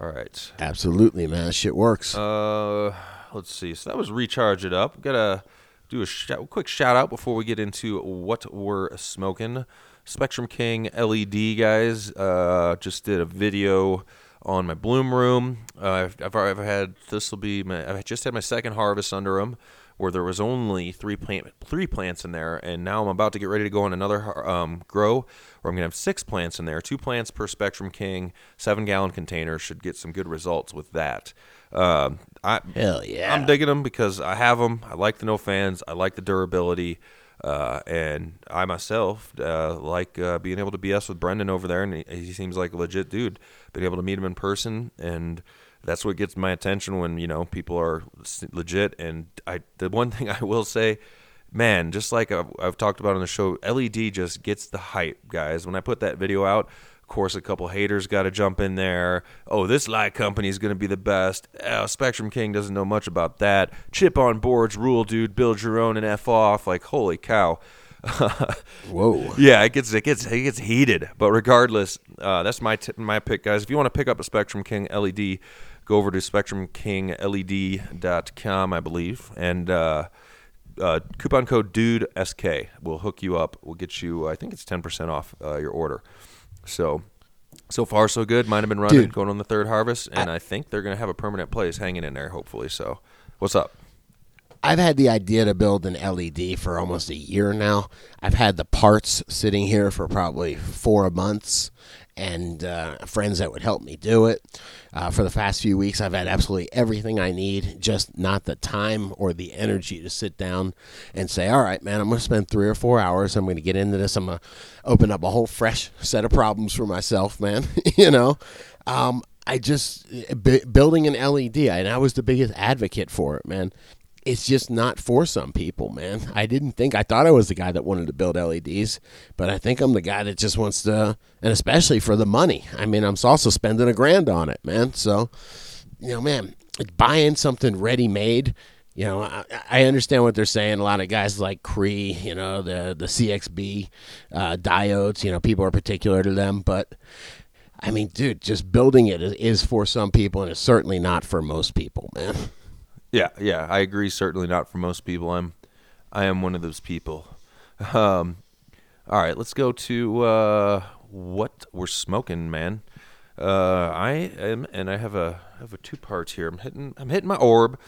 All right. Absolutely, man. That shit works. Uh, let's see. So that was recharge it up. Gotta do a shout, quick shout out before we get into what we're smoking. Spectrum King LED guys. Uh, just did a video on my bloom room. Uh, I've, I've, I've had this will be my. I just had my second harvest under them. Where there was only three plant three plants in there, and now I'm about to get ready to go on another um, grow, where I'm gonna have six plants in there, two plants per Spectrum King, seven gallon container. Should get some good results with that. Um, I Hell yeah. I'm digging them because I have them. I like the no fans. I like the durability. Uh, and I myself uh, like uh, being able to BS with Brendan over there, and he, he seems like a legit dude. Being able to meet him in person, and that's what gets my attention when you know people are legit. And I, the one thing I will say, man, just like I've, I've talked about on the show, LED just gets the hype, guys. When I put that video out, course, a couple haters got to jump in there. Oh, this light company is going to be the best. Oh, Spectrum King doesn't know much about that. Chip on boards rule, dude. Build your own and f off. Like, holy cow. Whoa. Yeah, it gets it gets it gets heated. But regardless, uh, that's my t- my pick, guys. If you want to pick up a Spectrum King LED, go over to SpectrumKingLED.com, I believe, and uh, uh, coupon code Dude SK will hook you up. We'll get you. I think it's ten percent off uh, your order. So. So far, so good. Mine have been running, Dude. going on the third harvest, and I, think they're going to have a permanent place hanging in there, hopefully. So, what's up? I've had the idea to build an LED for almost a year now. I've had the parts sitting here for probably four months, and uh, friends that would help me do it. Uh, for the past few weeks, I've had absolutely everything I need, just not the time or the energy to sit down and say, "All right, man, I'm going to spend three or four hours. I'm going to get into this. I'm going to open up a whole fresh set of problems for myself, man." you know. Um, I just b- building an LED, and I was the biggest advocate for it, man it's just not for some people, man. I didn't think I thought I was the guy that wanted to build LEDs, but I think I'm the guy that just wants to, and especially for the money. I mean, I'm also spending a grand on it, man. So, you know, man, buying something ready made. You know, I, I understand what they're saying. A lot of guys like Cree, you know, the the CXB uh, diodes. You know, people are particular to them, but I mean, dude, just building it is, is for some people, and it's certainly not for most people, man. Yeah, yeah, I agree. Certainly not for most people. I'm, I am one of those people. Um, all right, let's go to uh, what we're smoking, man. Uh, I am, and I have a I have a two parts here. I'm hitting I'm hitting my orb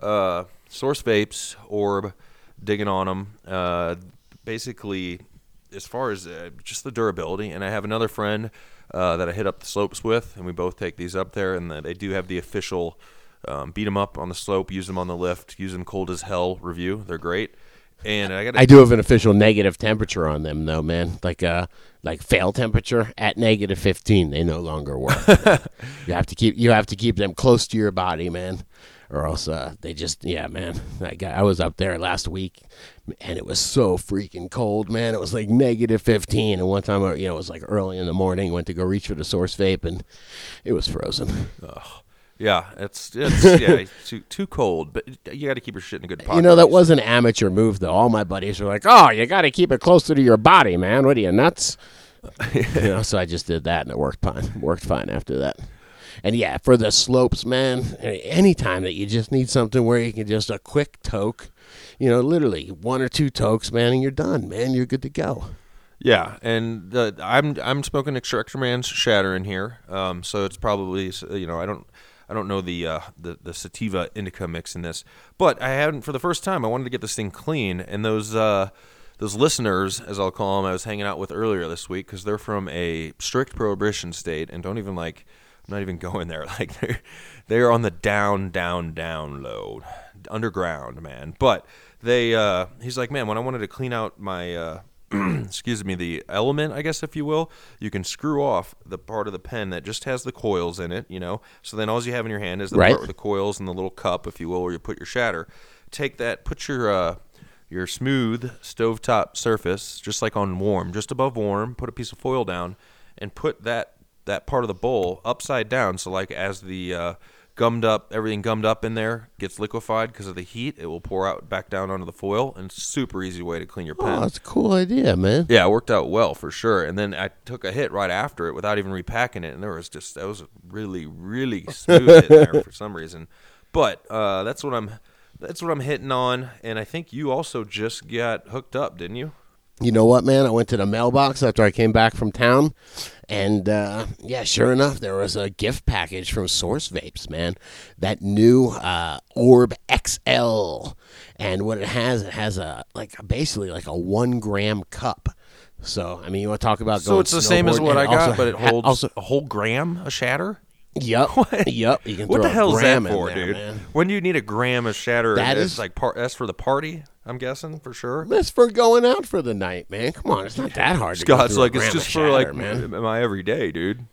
uh, Source Vapes, Orb, digging on them. Uh, basically, as far as uh, just the durability, and I have another friend uh, that I hit up the slopes with, and we both take these up there, and they do have the official um, beat them up on the slope, use them on the lift, use them cold as hell review. They're great. And I got I do have an official negative temperature on them, though, man. Like uh, like fail temperature at negative fifteen, they no longer work. you have to keep you have to keep them close to your body, man, or else uh, they just yeah, man. I got, I was up there last week, and it was so freaking cold, man. It was like negative fifteen, and one time, uh, you know, it was like early in the morning. Went to go reach for the source vape, and it was frozen. Yeah, it's it's yeah too too cold, but you got to keep your shit in a good pocket. You know, that was an amateur move, though. All my buddies were like, "Oh, you got to keep it closer to your body, man. What are you nuts?" you know, so I just did that, and it worked fine. Worked fine after that. And yeah, for the slopes, man. Anytime that you just need something where you can just a quick toke, you know, literally one or two tokes, man, and you're done, man. You're good to go. Yeah, and uh, I'm I'm smoking Extractor Man's Shatter in here, um, so it's probably you know I don't I don't know the uh, the the sativa indica mix in this, but I hadn't for the first time. I wanted to get this thing clean, and those uh, those listeners, as I'll call them, I was hanging out with earlier this week because they're from a strict prohibition state and don't even like. I'm not even going there. Like they're they're on the down, down, down low, underground, man. But they, uh, he's like, man, when I wanted to clean out my uh, excuse me, the element, I guess, if you will, you can screw off the part of the pen that just has the coils in it, you know. So then all you have in your hand is the Right. part with the coils and the little cup, if you will, where you put your shatter. Take that, put your uh, your smooth stovetop surface, just like on warm, just above warm, put a piece of foil down, and put that that part of the bowl upside down. So like as the uh, gummed up, everything gummed up in there gets liquefied because of the heat, it will pour out back down onto the foil, and super easy way to clean your pen. Oh, that's a cool idea, man. Yeah, it worked out well for sure. And then I took a hit right after it without even repacking it, and there was just that was really, really smooth in there for some reason. But uh, that's what I'm that's what I'm hitting on. And I think you also just got hooked up, didn't you? You know what, man? I went to the mailbox after I came back from town, and uh, yeah, sure enough, there was a gift package from Source Vapes, man. That new uh, Orb XL, and what it has, it has a like basically like a one gram cup. So I mean, you want to talk about So it's the same as what I got, but it ha- holds also, a whole gram of shatter. yep, yep. You can What the a hell is that for, there, dude? man. When do you need a gram of shatter? That is like par- that's for the party. I'm guessing for sure. That's for going out for the night, man. Come on, it's not that hard. Scott's like it's just for like man. my everyday, dude.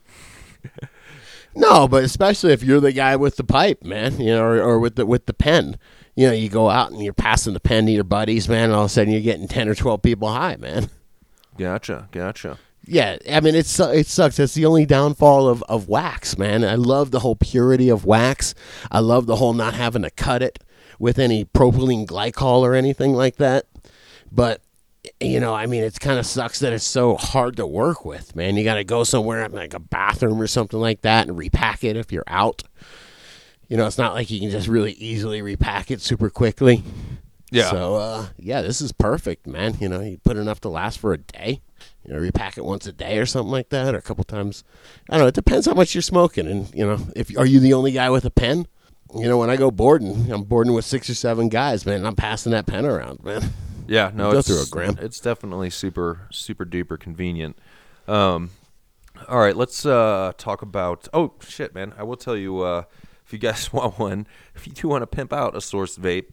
No, but especially if you're the guy with the pipe, man, you know, or, or with the with the pen. You know, you go out and you're passing the pen to your buddies, man, and all of a sudden you're getting ten or twelve people high, man. Gotcha, gotcha. Yeah, I mean it su- uh, it sucks. That's the only downfall of, of wax, man. I love the whole purity of wax. I love the whole not having to cut it with any propylene glycol or anything like that. But you know, I mean, it kind of sucks that it's so hard to work with, man. You got to go somewhere like a bathroom or something like that and repack it if you're out. You know, it's not like you can just really easily repack it super quickly. Yeah. So, uh, yeah, this is perfect, man. You know, you put enough to last for a day. You know, repack it once a day or something like that, or a couple times. I don't know. It depends how much you're smoking, and you know, if are you the only guy with a pen? You know, when I go boarding, I'm boarding with six or seven guys, man. I'm passing that pen around, man. Yeah, no, Go it's through a gram. It's definitely super, super duper convenient. Um, all right, let's uh, talk about. Oh shit, man! I will tell you uh, if you guys want one, if you do want to pimp out a Source Vape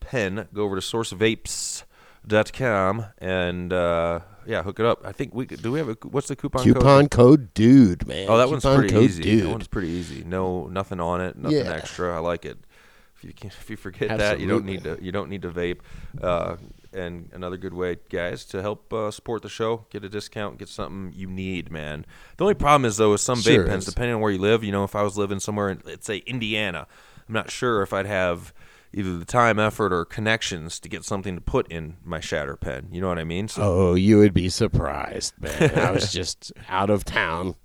pen, go over to sourcevapes.com and uh, yeah, hook it up. I think we do. We have a what's the coupon, code? Coupon code dude, man. Oh, that one's pretty code easy. Dude. That one's pretty easy. No, nothing on it. Nothing Yeah. extra. I like it. If you can, if you forget that, you don't need to. You don't need to vape. Uh, and another good way, guys, to help uh, support the show, get a discount, get something you need, man. The only problem is though, with some Sure vape pens, is. depending on where you live. You know, if I was living somewhere in, let's say, Indiana, I'm not sure if I'd have either the time, effort, or connections to get something to put in my shatter pen. You know what I mean? So, Oh, you would be surprised, man. I was just out of town,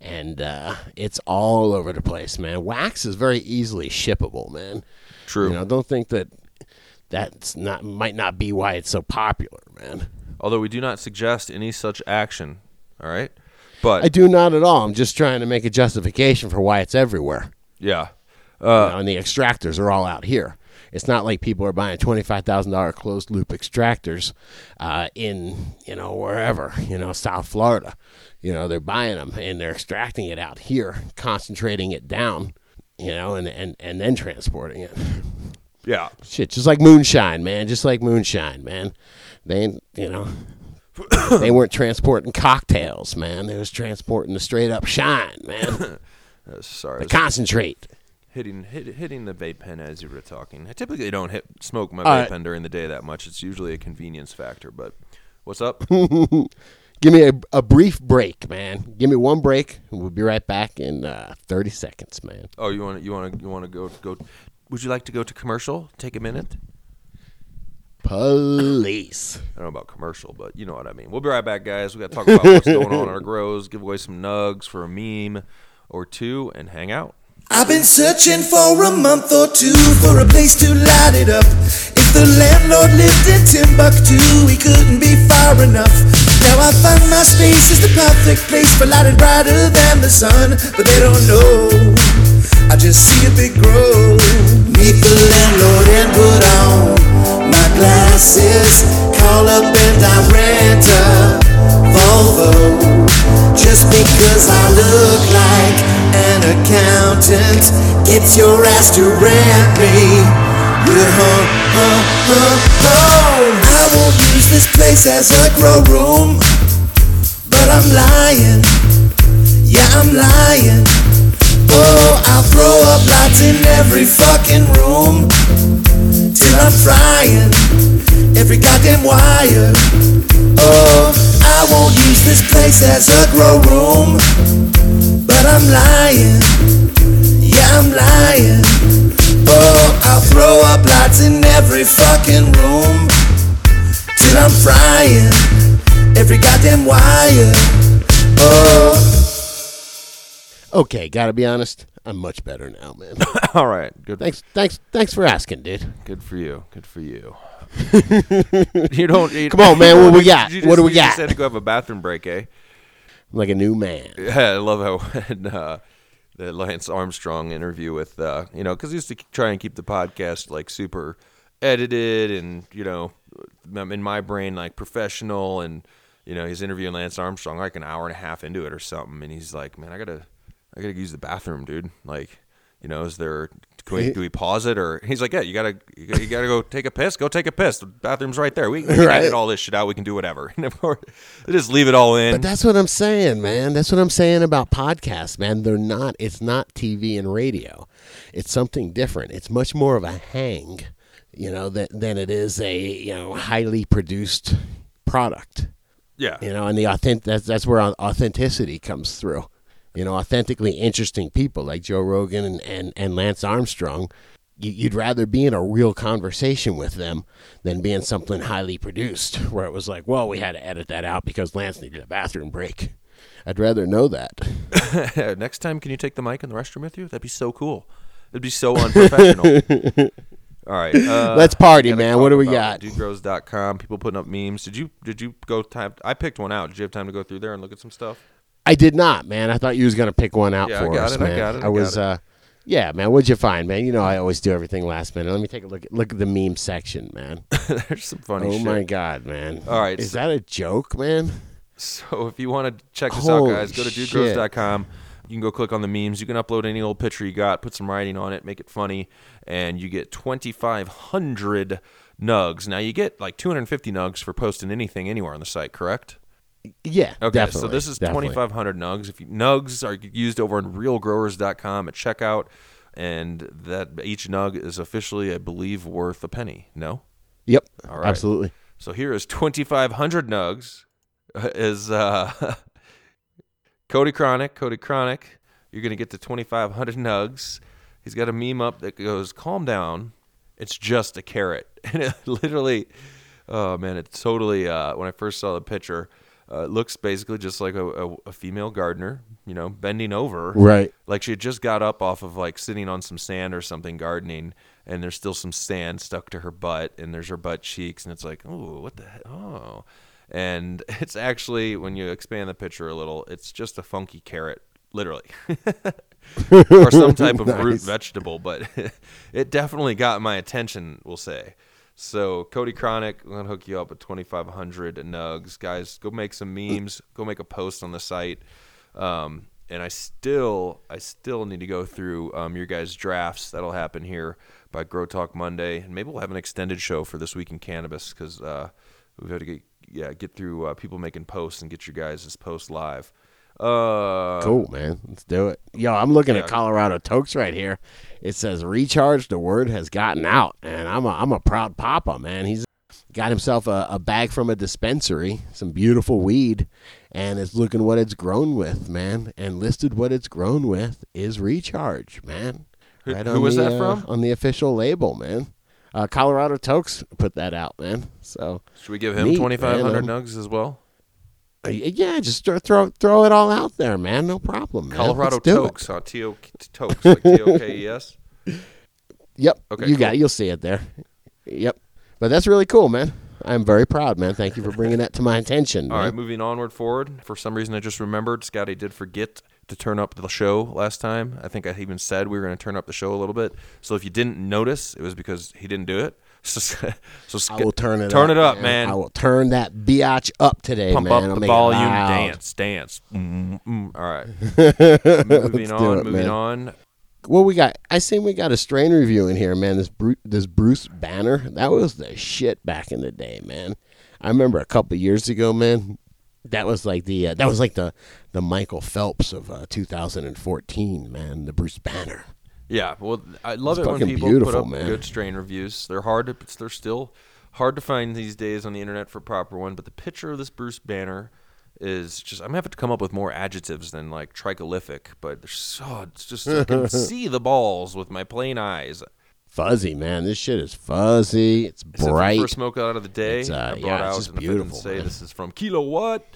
and uh, it's all over the place, man. Wax is very easily shippable, man. True. You know, don't think that that's not might not be why it's so popular, man. although we do not suggest any such action. All right, but I do not at all. I'm just trying to make a justification for why it's everywhere. yeah. You know, and the extractors are all out here. It's not like people are buying twenty five thousand dollar closed loop extractors uh, in you know wherever you know South Florida. You know they're buying them and they're extracting it out here, concentrating it down, you know, and and and then transporting it. Yeah. Shit, just like moonshine, man. Just like moonshine, man. They, you know, they weren't transporting cocktails, man. They was transporting the straight up shine, man. Sorry. The concentrate. Hitting hit, hitting the vape pen as you were talking. I typically don't hit smoke my All vape right. pen during the day that much. It's usually a convenience factor. But what's up? Give me a, a brief break, man. Give me one break, and we'll be right back in uh, 30 seconds, man. oh, you want you want to you want to go go? Would you like to go to commercial? Take a minute. Police. I don't know about commercial, but you know what I mean. We'll be right back, guys. We got to talk about what's going on in our grows, give away some nugs for a meme or two, and hang out. I've been searching for a month or two for a place to light it up. If the landlord lived in Timbuktu, he couldn't be far enough. Now I find my space is the perfect place for lighting brighter than the sun, but they don't know. I just see a big grow. Meet the landlord and put on my glasses. Call up and I rent a Volvo. Just because I look like an accountant gets your ass to rent me. Yeah, huh, huh, huh. I won't use this place as a grow room, but I'm lying. Yeah, I'm lying. Oh, I'll throw up lights in every fucking room frying every goddamn wire. Oh, I won't use this place as a grow room, but I'm lying. Yeah, I'm lying. Oh, I'll throw up lights in every fucking room till I'm frying every goddamn wire. Oh. Okay, gotta be honest. I'm much better now, man. All right, good. thanks, thanks, thanks for asking, dude. Good for you. Good for you. you don't. You, Come on, man, what we got? You What do we you just had to go have a bathroom break, eh? I'm like a new man. Yeah, I love how when, uh, the Lance Armstrong interview with uh, you know because he used to try and keep the podcast like super edited and you know in my brain like professional and you know he's interviewing Lance Armstrong like an hour and a half into it or something and he's like man I gotta I gotta use the bathroom dude like you know is there can we, do we pause it or he's like yeah you gotta you gotta, you gotta go take a piss go take a piss the bathroom's right there we, we can Right. edit all this shit out we can do whatever and of course they just leave it all in But that's what I'm saying, man. That's what I'm saying about podcasts, man. They're not. It's not TV and radio. It's something different. It's much more of a hang, you know, than than it is a you know highly produced product. yeah You know, and the authentic. That's that's where authenticity comes through. You know, authentically interesting people like Joe Rogan and and, and Lance Armstrong. You, you'd rather be in a real conversation with them than be in something highly produced where it was like, well, we had to edit that out because Lance needed a bathroom break. I'd rather know that. Next time, can you take the mic in the restroom with you? That'd be so cool. It'd be so unprofessional. All right, uh, Let's party, man. What do we got? Dudegrows.com. People putting up memes. Did you did you go time? I picked one out. Did you have time to go through there and look at some stuff? I did not, man. I thought you was gonna pick one out Yeah, I for got us, it, I man. got it, I was, got it. uh, yeah, man. What'd you find, man? You know, I always do everything last minute. Let me take a look at look at the meme section, man. There's some funny oh shit. my god, man. All right, is so- that a joke, man? So if you want to check this Holy out, guys, go to dudegrows.com. You can go click on the memes. You can upload any old picture you got, put some writing on it, make it funny, and you get 2,500 nugs. Now you get like 250 nugs for posting anything anywhere on the site, correct? Yeah, Okay, so this is definitely. 2,500 nugs. If you, nugs are used over on realgrowers.com at checkout, and that each nug is officially, I believe, worth a penny. No. Yep, All right. absolutely. So here is 2,500 nugs. Is uh, Cody Chronic. Cody Chronic. You're gonna get the 2,500 nugs. He's got a meme up that goes, "Calm down. It's just a carrot." And it literally, oh man, it's totally. Uh, when I first saw the picture, uh, it looks basically just like a, a, a female gardener, you know, bending over, Right. like she had just got up off of like sitting on some sand or something gardening and there's still some sand stuck to her butt and there's her butt cheeks and it's like oh what the he- oh and it's actually when you expand the picture a little it's just a funky carrot literally, or some type of root vegetable. But it definitely got my attention. We'll say. So Cody Chronic, I'm gonna hook you up with 2,500 nugs, guys. Go make some memes. Go make a post on the site. Um, and I still, I still need to go through um, your guys' drafts. That'll happen here by Grow Talk Monday, and maybe we'll have an extended show for this week in cannabis because uh, we've got to get yeah get through uh, people making posts and get your guys' post live. Uh, Cool, man. Let's do it. Yo, I'm looking Yeah. at Colorado Tokes right here. It says recharge. The word has gotten out, and I'm a I'm a proud papa, man. He's got himself a, a bag from a dispensary, some beautiful weed, and it's looking what it's grown with, man. And listed what it's grown with is recharge, man. Right who on was the, that uh. On the official label, man. Uh, Colorado Tokes put that out, man. So Should we give him 2,500 nugs as well? Yeah, just throw throw, throw it all out there, man. No problem, man. Colorado. Tokes, huh? T O Tokes, like T O K E S. Yep. Okay, You got it. You'll see it there. Yep. But that's really cool, man. I'm very proud, man. Thank you for bringing that to my attention. All man. right, moving onward forward. For some reason, I just remembered Scotty did forget to turn up the show last time. I think I even said we were going to turn up the show a little bit. So if you didn't notice, it was because he didn't do it. So, so I will turn it turn up. it up, man. I will turn that biatch up today, Pump man. up I'll the volume, dance, dance. Mm, mm. All right, moving on, it, moving man. on. Well, we got. I seen we got a strain review in here, man. This Bruce, this Bruce Banner, that was the shit back in the day, man. I remember a couple years ago, man. That was like the uh, that was like the the Michael Phelps of uh, 2014, man. The Bruce Banner. Yeah, well, I love It's it when fucking people beautiful, put up man. good strain reviews. They're hard. To, they're still hard to find these days on the internet for a proper one. But the picture of this Bruce Banner is just. I'm gonna have to come up with more adjectives than like triglyphic. But there's so it's just I can see the balls with my plain eyes. Fuzzy, man. This shit is fuzzy. It's I said for the bright. first smoke out of the day. It's, uh, I brought yeah, it's out just and I didn't beautiful, Say man. this is from Kilo What.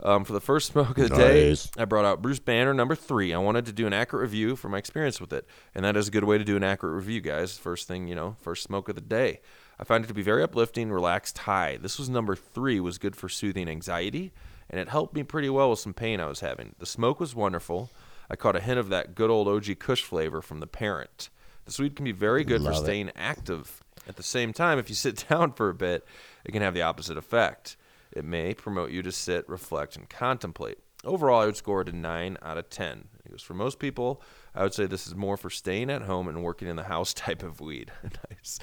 Um, for the first smoke of the day, I brought out Bruce Banner number three. I wanted to do an accurate review for my experience with it, and that is a good way to do an accurate review, guys. First thing, you know, first smoke of the day. I find it to be very uplifting, relaxed, high. This was number three, was good for soothing anxiety, and it helped me pretty well with some pain I was having. The smoke was wonderful. I caught a hint of that good old OG Kush flavor from the parent. The weed can be very good for Love it. staying active. At the same time, if you sit down for a bit, it can have the opposite effect. It may promote you to sit, reflect, and contemplate. Overall, I would score it a 9 out of 10. It goes for most people, I would say this is more for staying at home and working in the house type of weed. nice.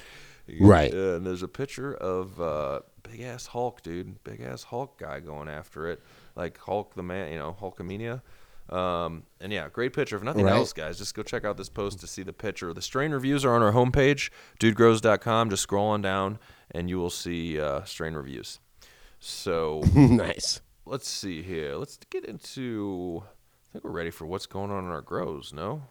Right. Uh, and there's a picture of uh, big ass Hulk, dude. Big ass Hulk guy going after it. Like Hulk the man, you know, Hulkamania. Um, and yeah, great picture. If nothing Right. else, guys, just go check out this post to see the picture. The strain reviews are on our homepage, dudegrows.com. Just scroll on down and you will see uh, strain reviews. So nice. let's see here. Let's get into. I think we're ready for what's going on in our grows. No.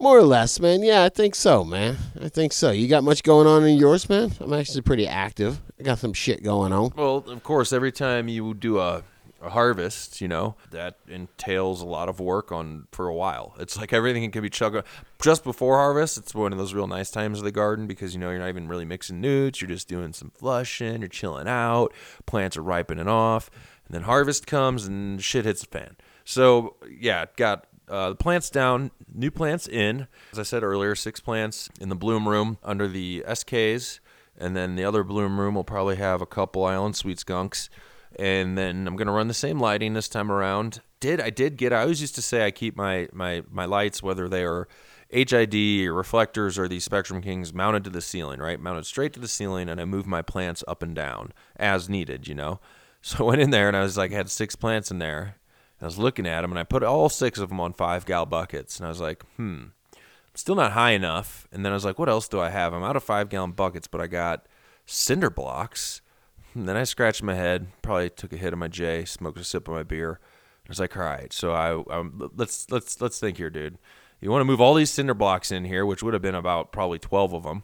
More or less, man. Yeah, I think so, man. I think so. You got much going on in yours, man? I'm actually pretty active. I got some shit going on. Well, of course, every time you do a, harvest, you know that entails a lot of work on for a while. It's like everything can be chugged just before harvest. It's one of those real nice times of the garden because you know you're not even really mixing nutes. You're just doing some flushing. You're chilling out. Plants are ripening off, and then harvest comes and shit hits the fan. So yeah, got uh, the plants down, new plants in. As I said earlier, six plants in the bloom room under the SKs, and then the other bloom room will probably have a couple Island Sweet Skunks. And then I'm gonna run the same lighting this time around. Did I did get? I always used to say I keep my my my lights whether they are HID or reflectors or these Spectrum Kings mounted to the ceiling, right? Mounted straight to the ceiling, and I move my plants up and down as needed, you know. So I went in there and I was like, I had six plants in there. I was looking at them, and I put all six of them on five gal buckets, and I was like, hmm, still not high enough. And then I was like, what else do I have? I'm out of five gallon buckets, but I got cinder blocks. And then I scratched my head, probably took a hit of my J, smoked a sip of my beer. I was like, all right, so I um, let's let's let's think here, dude. You want to move all these cinder blocks in here, which would have been about probably twelve of them,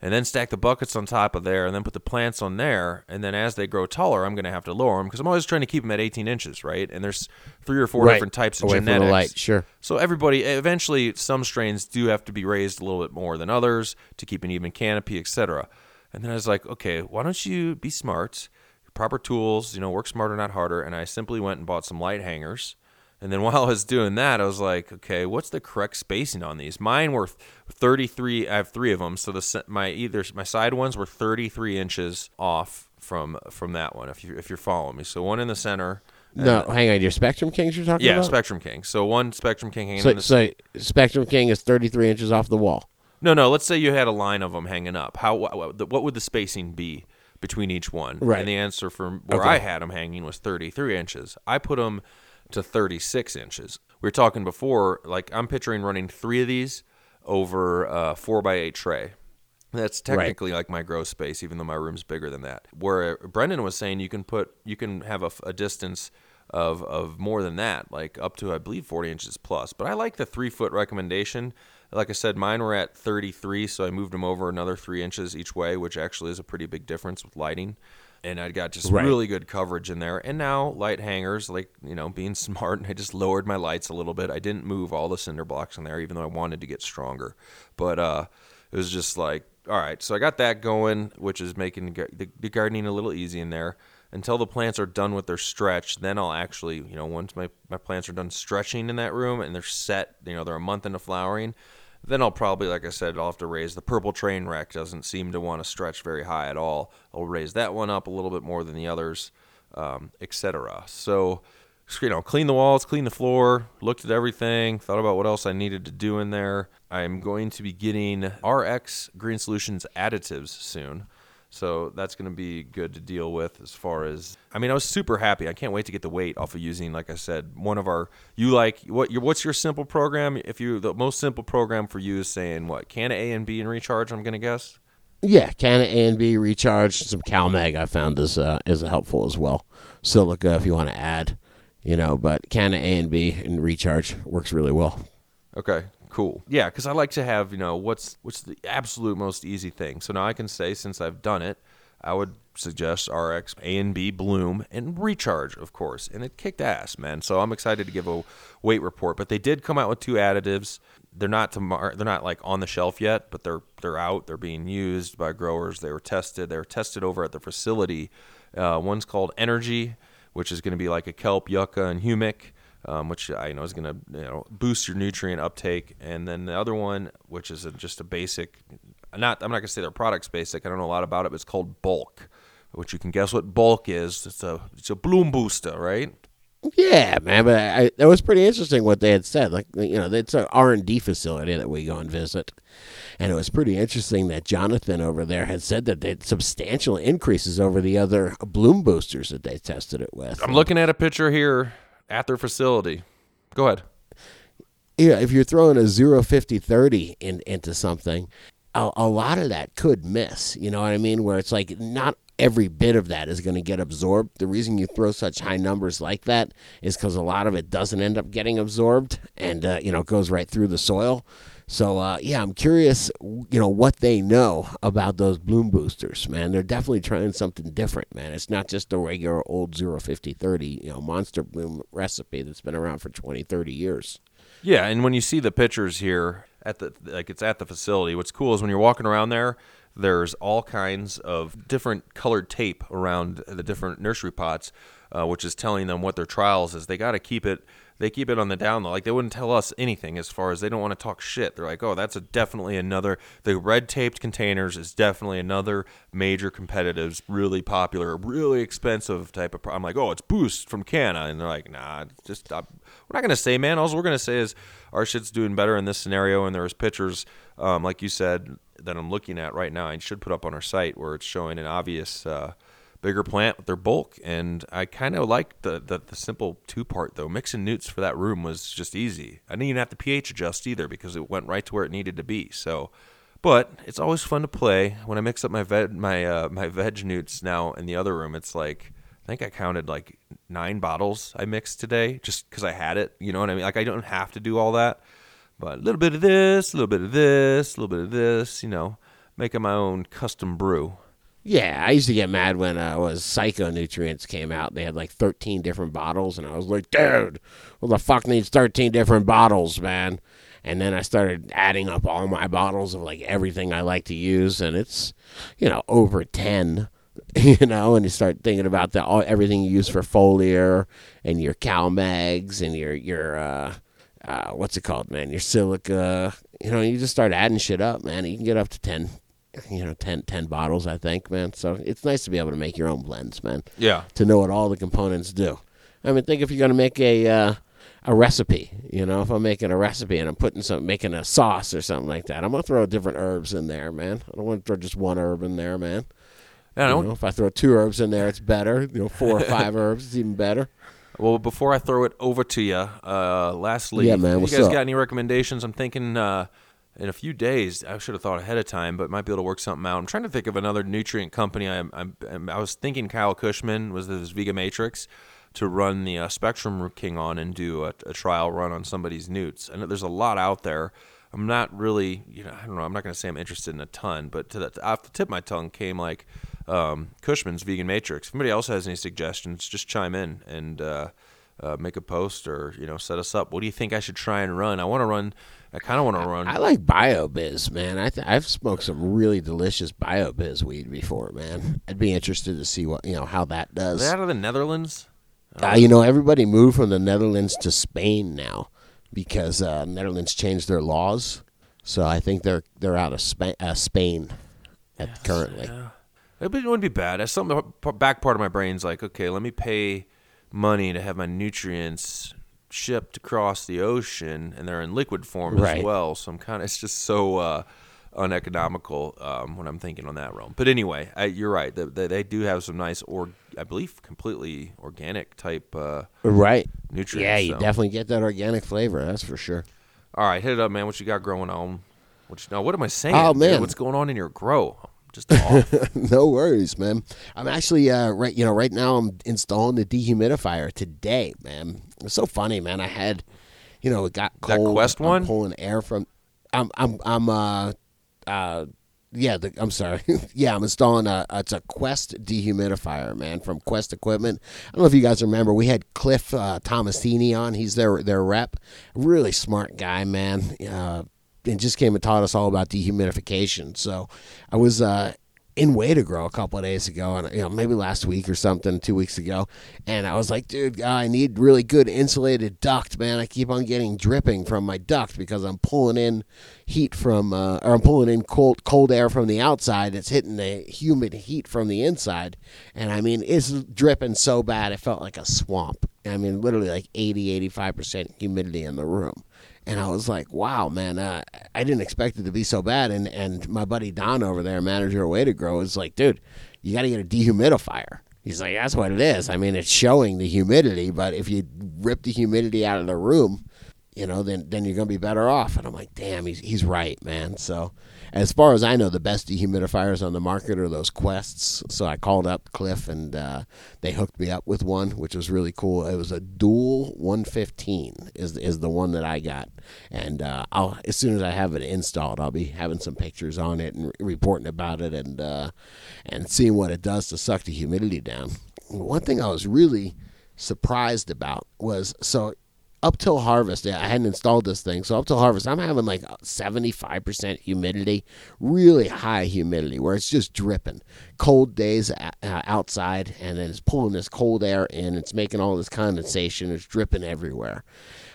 and then stack the buckets on top of there, and then put the plants on there, and then as they grow taller, I'm going to have to lower them because I'm always trying to keep them at 18 inches, right? And there's three or four Right. different types of Away from the genetics. light, sure. So everybody, eventually, some strains do have to be raised a little bit more than others to keep an even canopy, etc. And then I was like, okay, why don't you be smart, proper tools, you know, work smarter, not harder. And I simply went and bought some light hangers, And then while I was doing that, I was like, okay, what's the correct spacing on these? Mine were 33. I have three of them, so the my either my side ones were 33 inches off from from that one. If you if you're following me, so one in the center. No, hang on. Your Spectrum Kings you're talking about? yeah, about? Spectrum King. So one Spectrum King hanging So, in the so Spectrum King is 33 inches off the wall. No, no. Let's say you had a line of them hanging up. How what, what would the spacing be between each one? Right. And the answer from where Okay. I had them hanging was 33 inches. I put them to 36 inches. We were talking before. Like I'm picturing running three of these over a four by eight tray. That's technically like my grow space, even though my room's bigger than that. Where Brendan was saying you can put, you can have a, a distance of of more than that, like up to I believe 40 inches plus. But I like the three foot recommendation. Like I said, mine were at 33, so I moved them over another three inches each way, which actually is a pretty big difference with lighting. And I got just Right. really good coverage in there. And now light hangers, like you know, being smart, and I just lowered my lights a little bit. I didn't move all the cinder blocks in there, even though I wanted to get stronger. But uh, it was just like, all right. So I got that going, which is making the, the gardening a little easy in there. Until the plants are done with their stretch, then I'll actually, you know, once my, my plants are done stretching in that room and they're set, you know, they're a month into flowering, then I'll probably, like I said, I'll have to raise the purple train wreck. Doesn't seem to want to stretch very high at all. I'll raise that one up a little bit more than the others, um, etc. So, you know, clean the walls, clean the floor, looked at everything, thought about what else I needed to do in there. I'm going to be getting RX Green Solutions additives soon. So that's going to be good to deal with as far as I mean I was super happy. I can't wait to get the weight off of using like I said one of our you like what your what's your simple program if you the most simple program for you is saying what can A and B and recharge I'm going to guess. Yeah, can A and B recharge. Some CalMag I found is uh, is helpful as well. Silica if you want to add, you know, but can A and B and recharge works really well. Okay, cool. Yeah, because I like to have you know what's what's the absolute most easy thing. So now I can say since I've done it, I would suggest RX A and B Bloom and Recharge, of course, and it kicked ass, man. So I'm excited to give a weight report. But they did come out with two additives. They're not to mar- they're not like on the shelf yet, but they're they're out. They're being used by growers. They were tested. They were tested over at the facility. Uh, one's called Energy, which is going to be like a kelp, yucca, and humic um, which I know is going to you know boost your nutrient uptake. And then the other one, which is a, just a basic, not I'm not going to say their product's basic. I don't know a lot about it, but it's called Bulk, which you can guess what Bulk is. It's a it's a bloom booster, right? Yeah, man, but I, it was pretty interesting what they had said. Like, you know, it's an R and D facility that we go and visit, and it was pretty interesting that Jonathan over there had said that they had substantial increases over the other bloom boosters that they tested it with. I'm looking at a picture here at their facility. Go ahead. yeah, if you're throwing a 0 50 30 in, into something, a, a lot of that could miss. You know what I mean? Where it's like not every bit of that is going to get absorbed. The reason you throw such high numbers like that is because a lot of it doesn't end up getting absorbed and, uh, you know, it goes right through the soil. So, uh, yeah, I'm curious, you know, what they know about those bloom boosters, man. They're definitely trying something different, man. It's not just a regular old 0 50 30, you know, monster bloom recipe that's been around for 20, 30 years. Yeah, and when you see the pictures here at the like it's at the facility, what's cool is when you're walking around there, there's all kinds of different colored tape around the different nursery pots, uh, which is telling them what their trials is. They got to keep it. They keep it on the down low. Like they wouldn't tell us anything as far as they don't want to talk shit. They're like, oh, that's definitely another. The red taped containers is definitely another major competitive, really popular, really expensive type of. Pro- I'm like, oh, it's Boost from Canna, and they're like, nah, just uh, we're not gonna say, man. All we're gonna say is our shit's doing better in this scenario, and there's pictures, um, like you said, that I'm looking at right now. I should put up on our site where it's showing an obvious. Uh, bigger plant with their bulk and i kind of like the, the the simple two part though. Mixing nutes for that room was just easy. I didn't even have to ph adjust either because it went right to where it needed to be so. But it's always fun to play. When i mix up my veg my uh, my veg nutes now in the other room it's like i think i counted like nine bottles i mixed today just because i had it you know what i mean? Like i don't have to do all that but a little bit of this a little bit of this a little bit of this you know making my own custom brew Yeah, I used to get mad when uh, was Cyco Nutrients came out. They had like 13 different bottles, and I was like, dude, what the fuck needs 13 different bottles, man? And then I started adding up all my bottles of like everything I like to use, and it's, you know, over 10. you know, and you start thinking about the all, everything you use for foliar and your cal mags and your your uh, uh, what's it called, man? Your silica. You know, you just start adding shit up, man. You can get up to ten, you know, 10, 10 bottles, I think, man. So it's nice to be able to make your own blends, man. Yeah. To know what all the components do. I mean, think if you're gonna make a uh, a recipe. You know, if I'm making a recipe and I'm putting some making a sauce or something like that, I'm gonna throw different herbs in there, man. I don't want to throw just one herb in there, man. Yeah, I You don't- know, if I throw two herbs in there, it's better. You know, four or five herbs, it's even better. Well, before I throw it over to you, uh, lastly, Yeah, man, you guys up? got any recommendations? I'm thinking uh, in a few days. I should have thought ahead of time, but might be able to work something out. I'm trying to think of another nutrient company. I, I'm, I was thinking Kyle Kushman was this Vegamatrix to run the uh, Spectrum King on and do a, a trial run on somebody's nutes. I know there's a lot out there. I'm not really, you know, I don't know. I'm not going to say I'm interested in a ton, but to the, off the tip of my tongue came like um, Kushman's Vegan Matrix. If anybody else has any suggestions, just chime in and uh, uh, make a post or you know set us up. What do you think I should try and run? I want to run. I kind of want to run. I like BioBizz, man. I th- I've smoked some really delicious BioBizz weed before, man. I'd be interested to see what you know how that does. out of the Netherlands? Uh, you know, everybody moved from the Netherlands to Spain now because uh, Netherlands changed their laws. So I think they're they're out of Spa- uh, Spain at currently. It wouldn't- it wouldn't be bad. As some p- back part of my brain's like, okay, let me pay money to have my nutrients shipped across the ocean, and they're in liquid form Right. as well. So I'm kind of it's just so uh, uneconomical um, when I'm thinking on that realm. But anyway, I, you're right. They, they, they do have some nice, or I believe, completely organic type uh, Right. nutrients. Yeah, you so. definitely get that organic flavor. That's for sure. All right, hit it up, man. What you got growing on? What you, now, what am I saying? Oh, dude? man. what's going on in your grow? Just off. no worries, man. I'm actually uh, right. You know, right now I'm installing the dehumidifier today, man. It's so funny, man. I had, you know, it got That cold. Quest I'm one? pulling air from. I'm I'm I'm uh uh yeah. The, I'm sorry. yeah, I'm installing a it's a Quest dehumidifier, man, from Quest Equipment. I don't know if you guys remember. We had Cliff uh, Tomasini on. He's their their rep. Really smart guy, man. Uh, and just came and taught us all about dehumidification. So I was uh, in Way to Grow a couple of days ago, and you know maybe last week or something, two weeks ago, and I was like, dude, uh, I need really good insulated duct, man. I keep on getting dripping from my duct because I'm pulling in heat from, uh, or I'm pulling in cold cold air from the outside. It's hitting the humid heat from the inside, and I mean it's dripping so bad it felt like a swamp. I mean, literally like 80, 85 percent humidity in the room. And I was like, wow, man, uh, I didn't expect it to be so bad. And, and my buddy Don over there, manager of Way to Grow, is like, dude, you got to get a dehumidifier. He's like, that's what it is. I mean, it's showing the humidity, but if you rip the humidity out of the room, you know, then then you're gonna be better off. And I'm like, damn, he's he's right, man. So as far as I know, the best dehumidifiers on the market are those Quests. So I called up Cliff and uh, they hooked me up with one, which was really cool. It was a dual 115 is is the one that I got, and uh, I'll as soon as I have it installed, I'll be having some pictures on it and reporting about it and uh, and seeing what it does to suck the humidity down. One thing I was really surprised about was so up till harvest, I hadn't installed this thing. So up till harvest, I'm having like 75% humidity, really high humidity, where it's just dripping. Cold days uh, outside, and then it's pulling this cold air in. It's making all this condensation. It's dripping everywhere.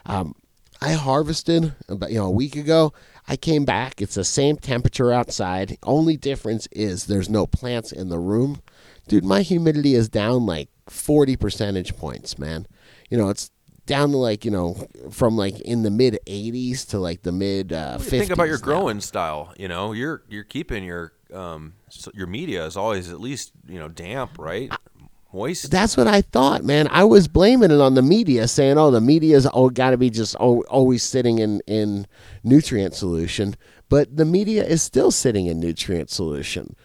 Um, I harvested about you know a week ago. I came back. It's the same temperature outside. Only difference is there's no plants in the room. Dude, my humidity is down like 40 percentage points, man. You know, it's down to like, you know, from like in the mid 80s to like the mid uh, 50s. Think about your now. growing style. You know, you're you're keeping your um so your media is always at least you know damp, right? Moist. That's what I thought, man. I was blaming it on the media, saying, "Oh, the media's oh, got to be just always sitting in in nutrient solution," but the media is still sitting in nutrient solution.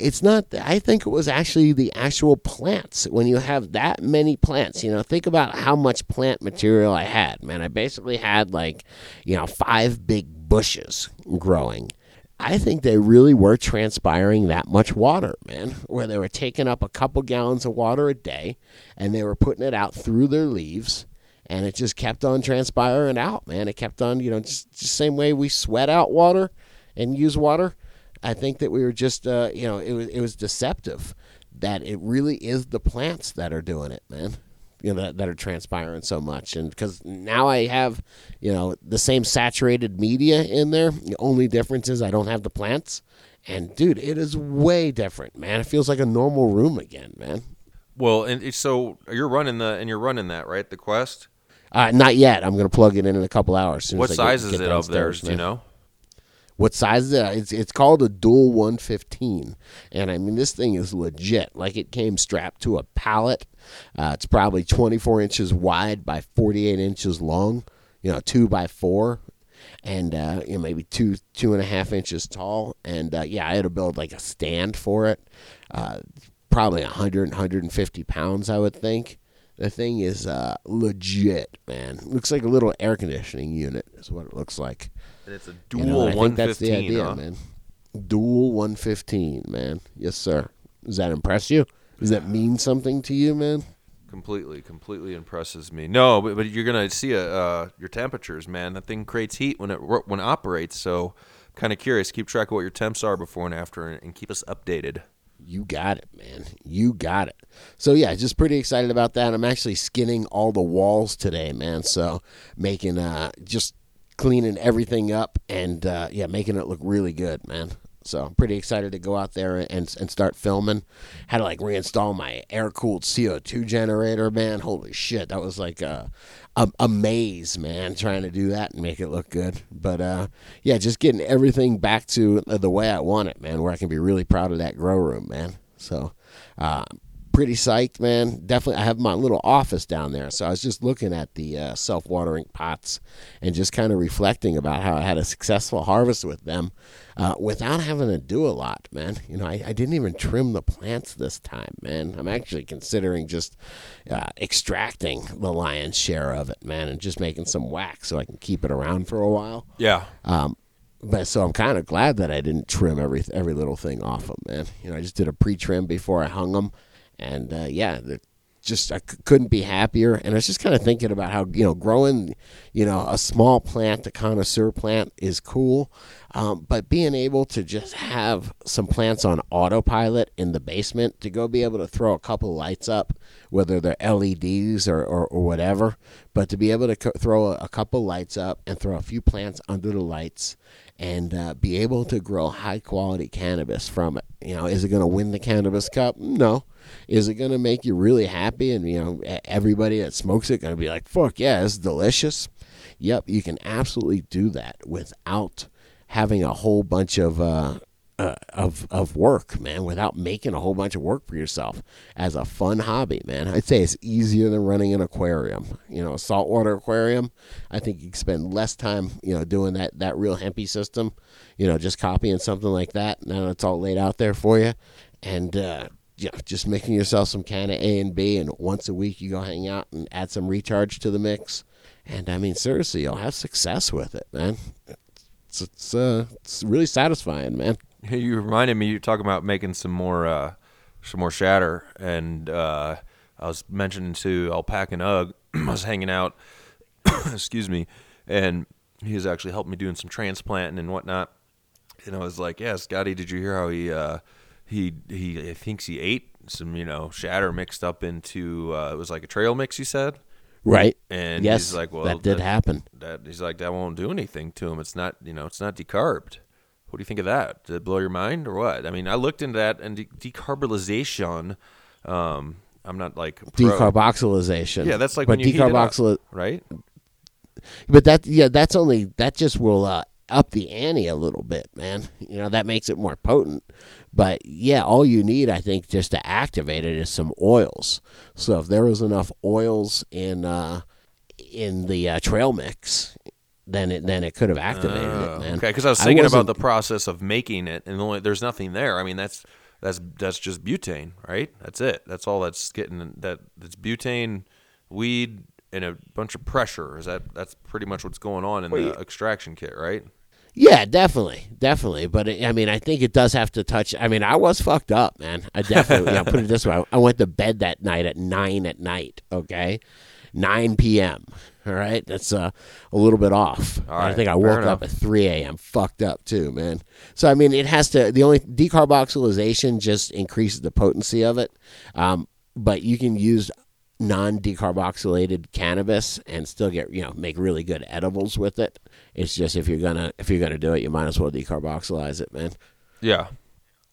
It's not. I think it was actually the actual plants. When you have that many plants, you know, think about how much plant material I had. Man, I basically had like, you know, five big bushes growing. I think they really were transpiring that much water, man, where they were taking up a couple gallons of water a day and they were putting it out through their leaves and it just kept on transpiring out, man. It kept on, you know, just, the same way we sweat out water and use water. I think that we were just, uh, you know, it was it was deceptive. that it really is the plants that are doing it, man. You know that, that are transpiring so much, and because now I have, you know, the same saturated media in there. The only difference is I don't have the plants, and dude, it is way different, man. It feels like a normal room again, man. Well, and so you're running the and you're running that right, the Quest. Uh, not yet. I'm gonna plug it in in a couple hours. What I get- size is get it theirs? downstairs, Do you know? What size is it? It's it's called a Dual 115, and I mean this thing is legit. Like it came strapped to a pallet. Uh, it's probably 24 inches wide by 48 inches long. You know, two by four, and uh, you know maybe two two and a half inches tall. And uh, yeah, I had to build like a stand for it. Uh, probably 100 150 pounds, I would think. The thing is uh, legit, man. Looks like a little air conditioning unit. Is what it looks like. And it's a You dual know, I think 115, that's the idea, huh? man. Dual 115, man. Yes, sir. Does that impress you? Does that mean something to you, man? Completely, completely impresses me. No, but, but you're gonna see a, uh, your temperatures, man. That thing creates heat when it when it operates. So, kind of curious. Keep track of what your temps are before and after, and, and keep us updated. You got it, man. You got it. So yeah, just pretty excited about that. I'm actually skinning all the walls today, man. So making uh just cleaning everything up and uh yeah, making it look really good, man. So I'm pretty excited to go out there and and start filming. Had to like reinstall my air cooled CO2 generator, man. Holy shit, that was like a, a a maze, man. Trying to do that and make it look good, but uh, yeah, just getting everything back to the way I want it, man. Where I can be really proud of that grow room, man. So, uh, pretty psyched, man. Definitely, I have my little office down there, so I was just looking at the uh, self-watering pots and just kind of reflecting about how I had a successful harvest with them uh, without having to do a lot, man. You know, I, I didn't even trim the plants this time, man. I'm actually considering just uh, extracting the lion's share of it, man, and just making some wax so I can keep it around for a while. Yeah, Um, but so I'm kind of glad that I didn't trim every every little thing off them, man. You know, I just did a pre-trim before I hung them, and uh, yeah, just I c- couldn't be happier. And I was just kind of thinking about how you know growing, you know, a small plant, a connoisseur plant, is cool, um, but being able to just have some plants on autopilot in the basement to go be able to throw a couple lights up, whether they're LEDs or, or, or whatever, but to be able to co- throw a, a couple lights up and throw a few plants under the lights and uh, be able to grow high quality cannabis from it. You know, is it going to win the cannabis cup? No. Is it going to make you really happy and, you know, everybody that smokes it going to be like, fuck yeah, it's delicious? Yep, you can absolutely do that without having a whole bunch of uh, uh, of of work, man, without making a whole bunch of work for yourself as a fun hobby, man. I'd say it's easier than running an aquarium. You know, a saltwater aquarium. I think you spend less time, you know, doing that that real hempy system. You know, just copying something like that. Now it's all laid out there for you, and uh, yeah, just making yourself some can of A and B, and once a week you go hang out and add some recharge to the mix. And I mean, seriously, you'll have success with it, man. It's it's, uh, it's really satisfying, man. You reminded me. You're talking about making some more, uh, some more shatter, and uh, I was mentioning to Alpaca and Ugg. I was hanging out. excuse me, and he was actually helping me doing some transplanting and whatnot. And I was like, "Yeah, Scotty, did you hear how he uh, he he thinks he ate some you know shatter mixed up into uh, it was like a trail mix." He said. Right. And yes, he's like, well, that did that- happen. That he's like, that won't do anything to him. It's not, you know, it's not decarbed. What do you think of that? Did it blow your mind or what? I mean, I looked into that and de- decarbonization. Um, I'm not like pro- Decarboxylization. Yeah, that's like but when you heat it up, right? But that yeah, that's only that just will uh, up the ante a little bit, man. You know that makes it more potent. But yeah, all you need, I think, just to activate it is some oils. So if there was enough oils in uh, in the uh, trail mix, then it then it could have activated Oh, it, man. Okay, because I was thinking about the process of making it, and only there's nothing there. I mean, that's that's that's just butane, right? That's it. That's all that's getting that. That's butane, weed, and a bunch of pressure. Is that that's pretty much what's going on in the extraction kit, right? Yeah, definitely, definitely. But it, I mean, I think it does have to touch. I mean, I was fucked up, man. I definitely, you know, put it this way: I went to bed that night at nine at night. Okay, 9 p.m. All right, that's uh, a little bit off. I think I woke enough. up at 3 a.m. fucked up too, man. So I mean, it has to. The only decarboxylation just increases the potency of it, um, but you can use non-decarboxylated cannabis and still get you know make really good edibles with it. It's just if you're gonna if you're gonna do it, you might as well decarboxylize it, man. Yeah.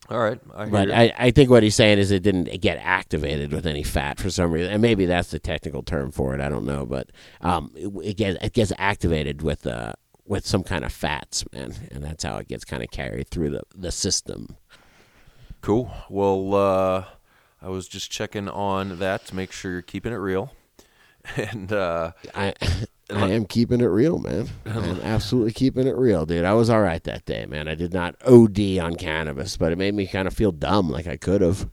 All right. I But you. I, I think what he's saying is it didn't get activated with any fat for some reason, and maybe that's the technical term for it. I don't know, but um, it, it gets it gets activated with uh with some kind of fats, man, and that's how it gets kind of carried through the the system. Cool. Well, uh, I was just checking on that to make sure you're keeping it real. And uh, I I am keeping it real, man. I'm absolutely keeping it real, dude. I was all right that day, man. I did not OD on cannabis, but it made me kind of feel dumb, like I could have.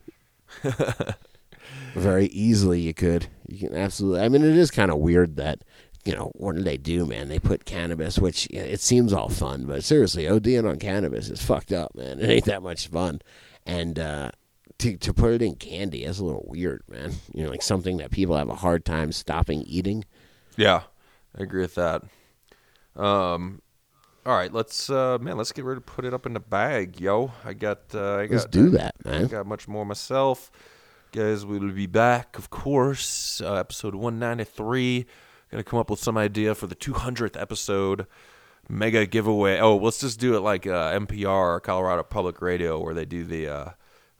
Very easily, you could. You can absolutely. I mean, it is kind of weird that you know what do they do, man? They put cannabis, which you know, it seems all fun, but seriously, ODing on cannabis is fucked up, man. It ain't that much fun, and. uh to, to put it in candy is a little weird, man. You know, like something that people have a hard time stopping eating. yeah, I agree with that. Um, all right, let's uh, man, let's get ready to put it up in the bag, yo. I got, uh, I got, Let's do that, man. I got much more myself. Guys, we will be back, of course. Uh, episode 193. Gonna come up with some idea for the 200th episode. Mega giveaway. Oh, let's just do it like uh, NPR, Colorado Public Radio, where they do the uh,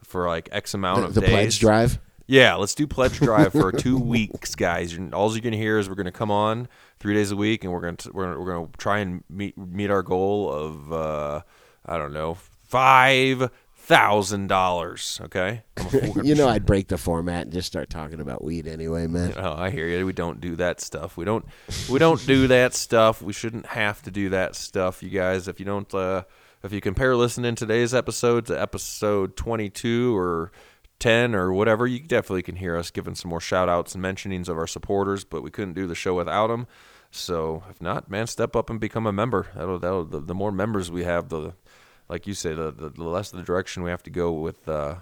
for like X amount The, of the days. pledge drive. Yeah, let's do pledge drive for two weeks, guys. All you're gonna hear is we're gonna come on three days a week, and we're gonna t- we're, gonna, we're gonna try and meet meet our goal of uh, I don't know five thousand dollars. Okay. I'm a fool. You know, I'd break the format and just start talking about weed anyway, man. Oh, I hear you. We don't do that stuff. We don't. We don't do that stuff. We shouldn't have to do that stuff, you guys. If you don't, uh, if you compare listening today's episode to episode twenty-two or ten or whatever, you definitely can hear us giving some more shout outs and mentionings of our supporters. But we couldn't do the show without them. So if not, man, step up and become a member. That'll, that'll the, the more members we have, the like you say, the, the, the less of the direction we have to go with. Uh,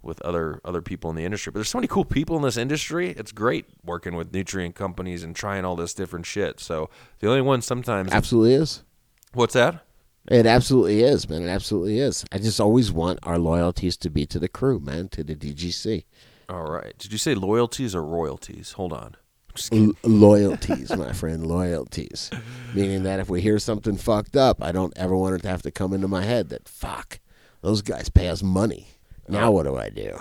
with other other people in the industry. But there's so many cool people in this industry. It's great working with nutrient companies and trying all this different shit. So the only one sometimes Absolutely is. what's that? It absolutely is, man. It absolutely is. I just always want our loyalties to be to the crew, man, to the DGC. All right. Did you say loyalties or royalties? Hold on. L- loyalties, my friend, loyalties. Meaning that if we hear something fucked up, I don't ever want it to have to come into my head that fuck, those guys pay us money. Now oh. what do I do?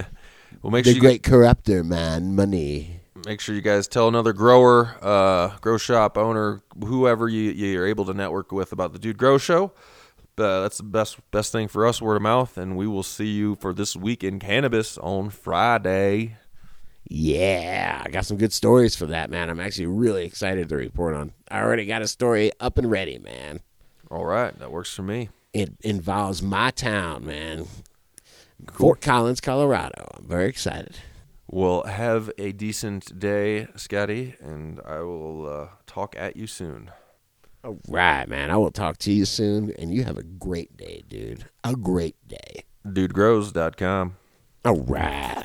well, make The sure you great corruptor, man, money. Make sure you guys tell another grower, uh, grow shop owner, whoever you you're able to network with about the Dude Grow Show. Uh, that's the best best thing for us, word of mouth, and we will see you for this week in cannabis on Friday. Yeah, I got some good stories for that, man. I'm actually really excited to report on. I already got a story up and ready, man. All right, that works for me. It involves my town, man. Fort Collins, Colorado. I'm very excited. Well, have a decent day, Scotty, and I will uh, talk at you soon. All right, man. I will talk to you soon, and you have a great day, dude. A great day. DudeGrows.com. All right.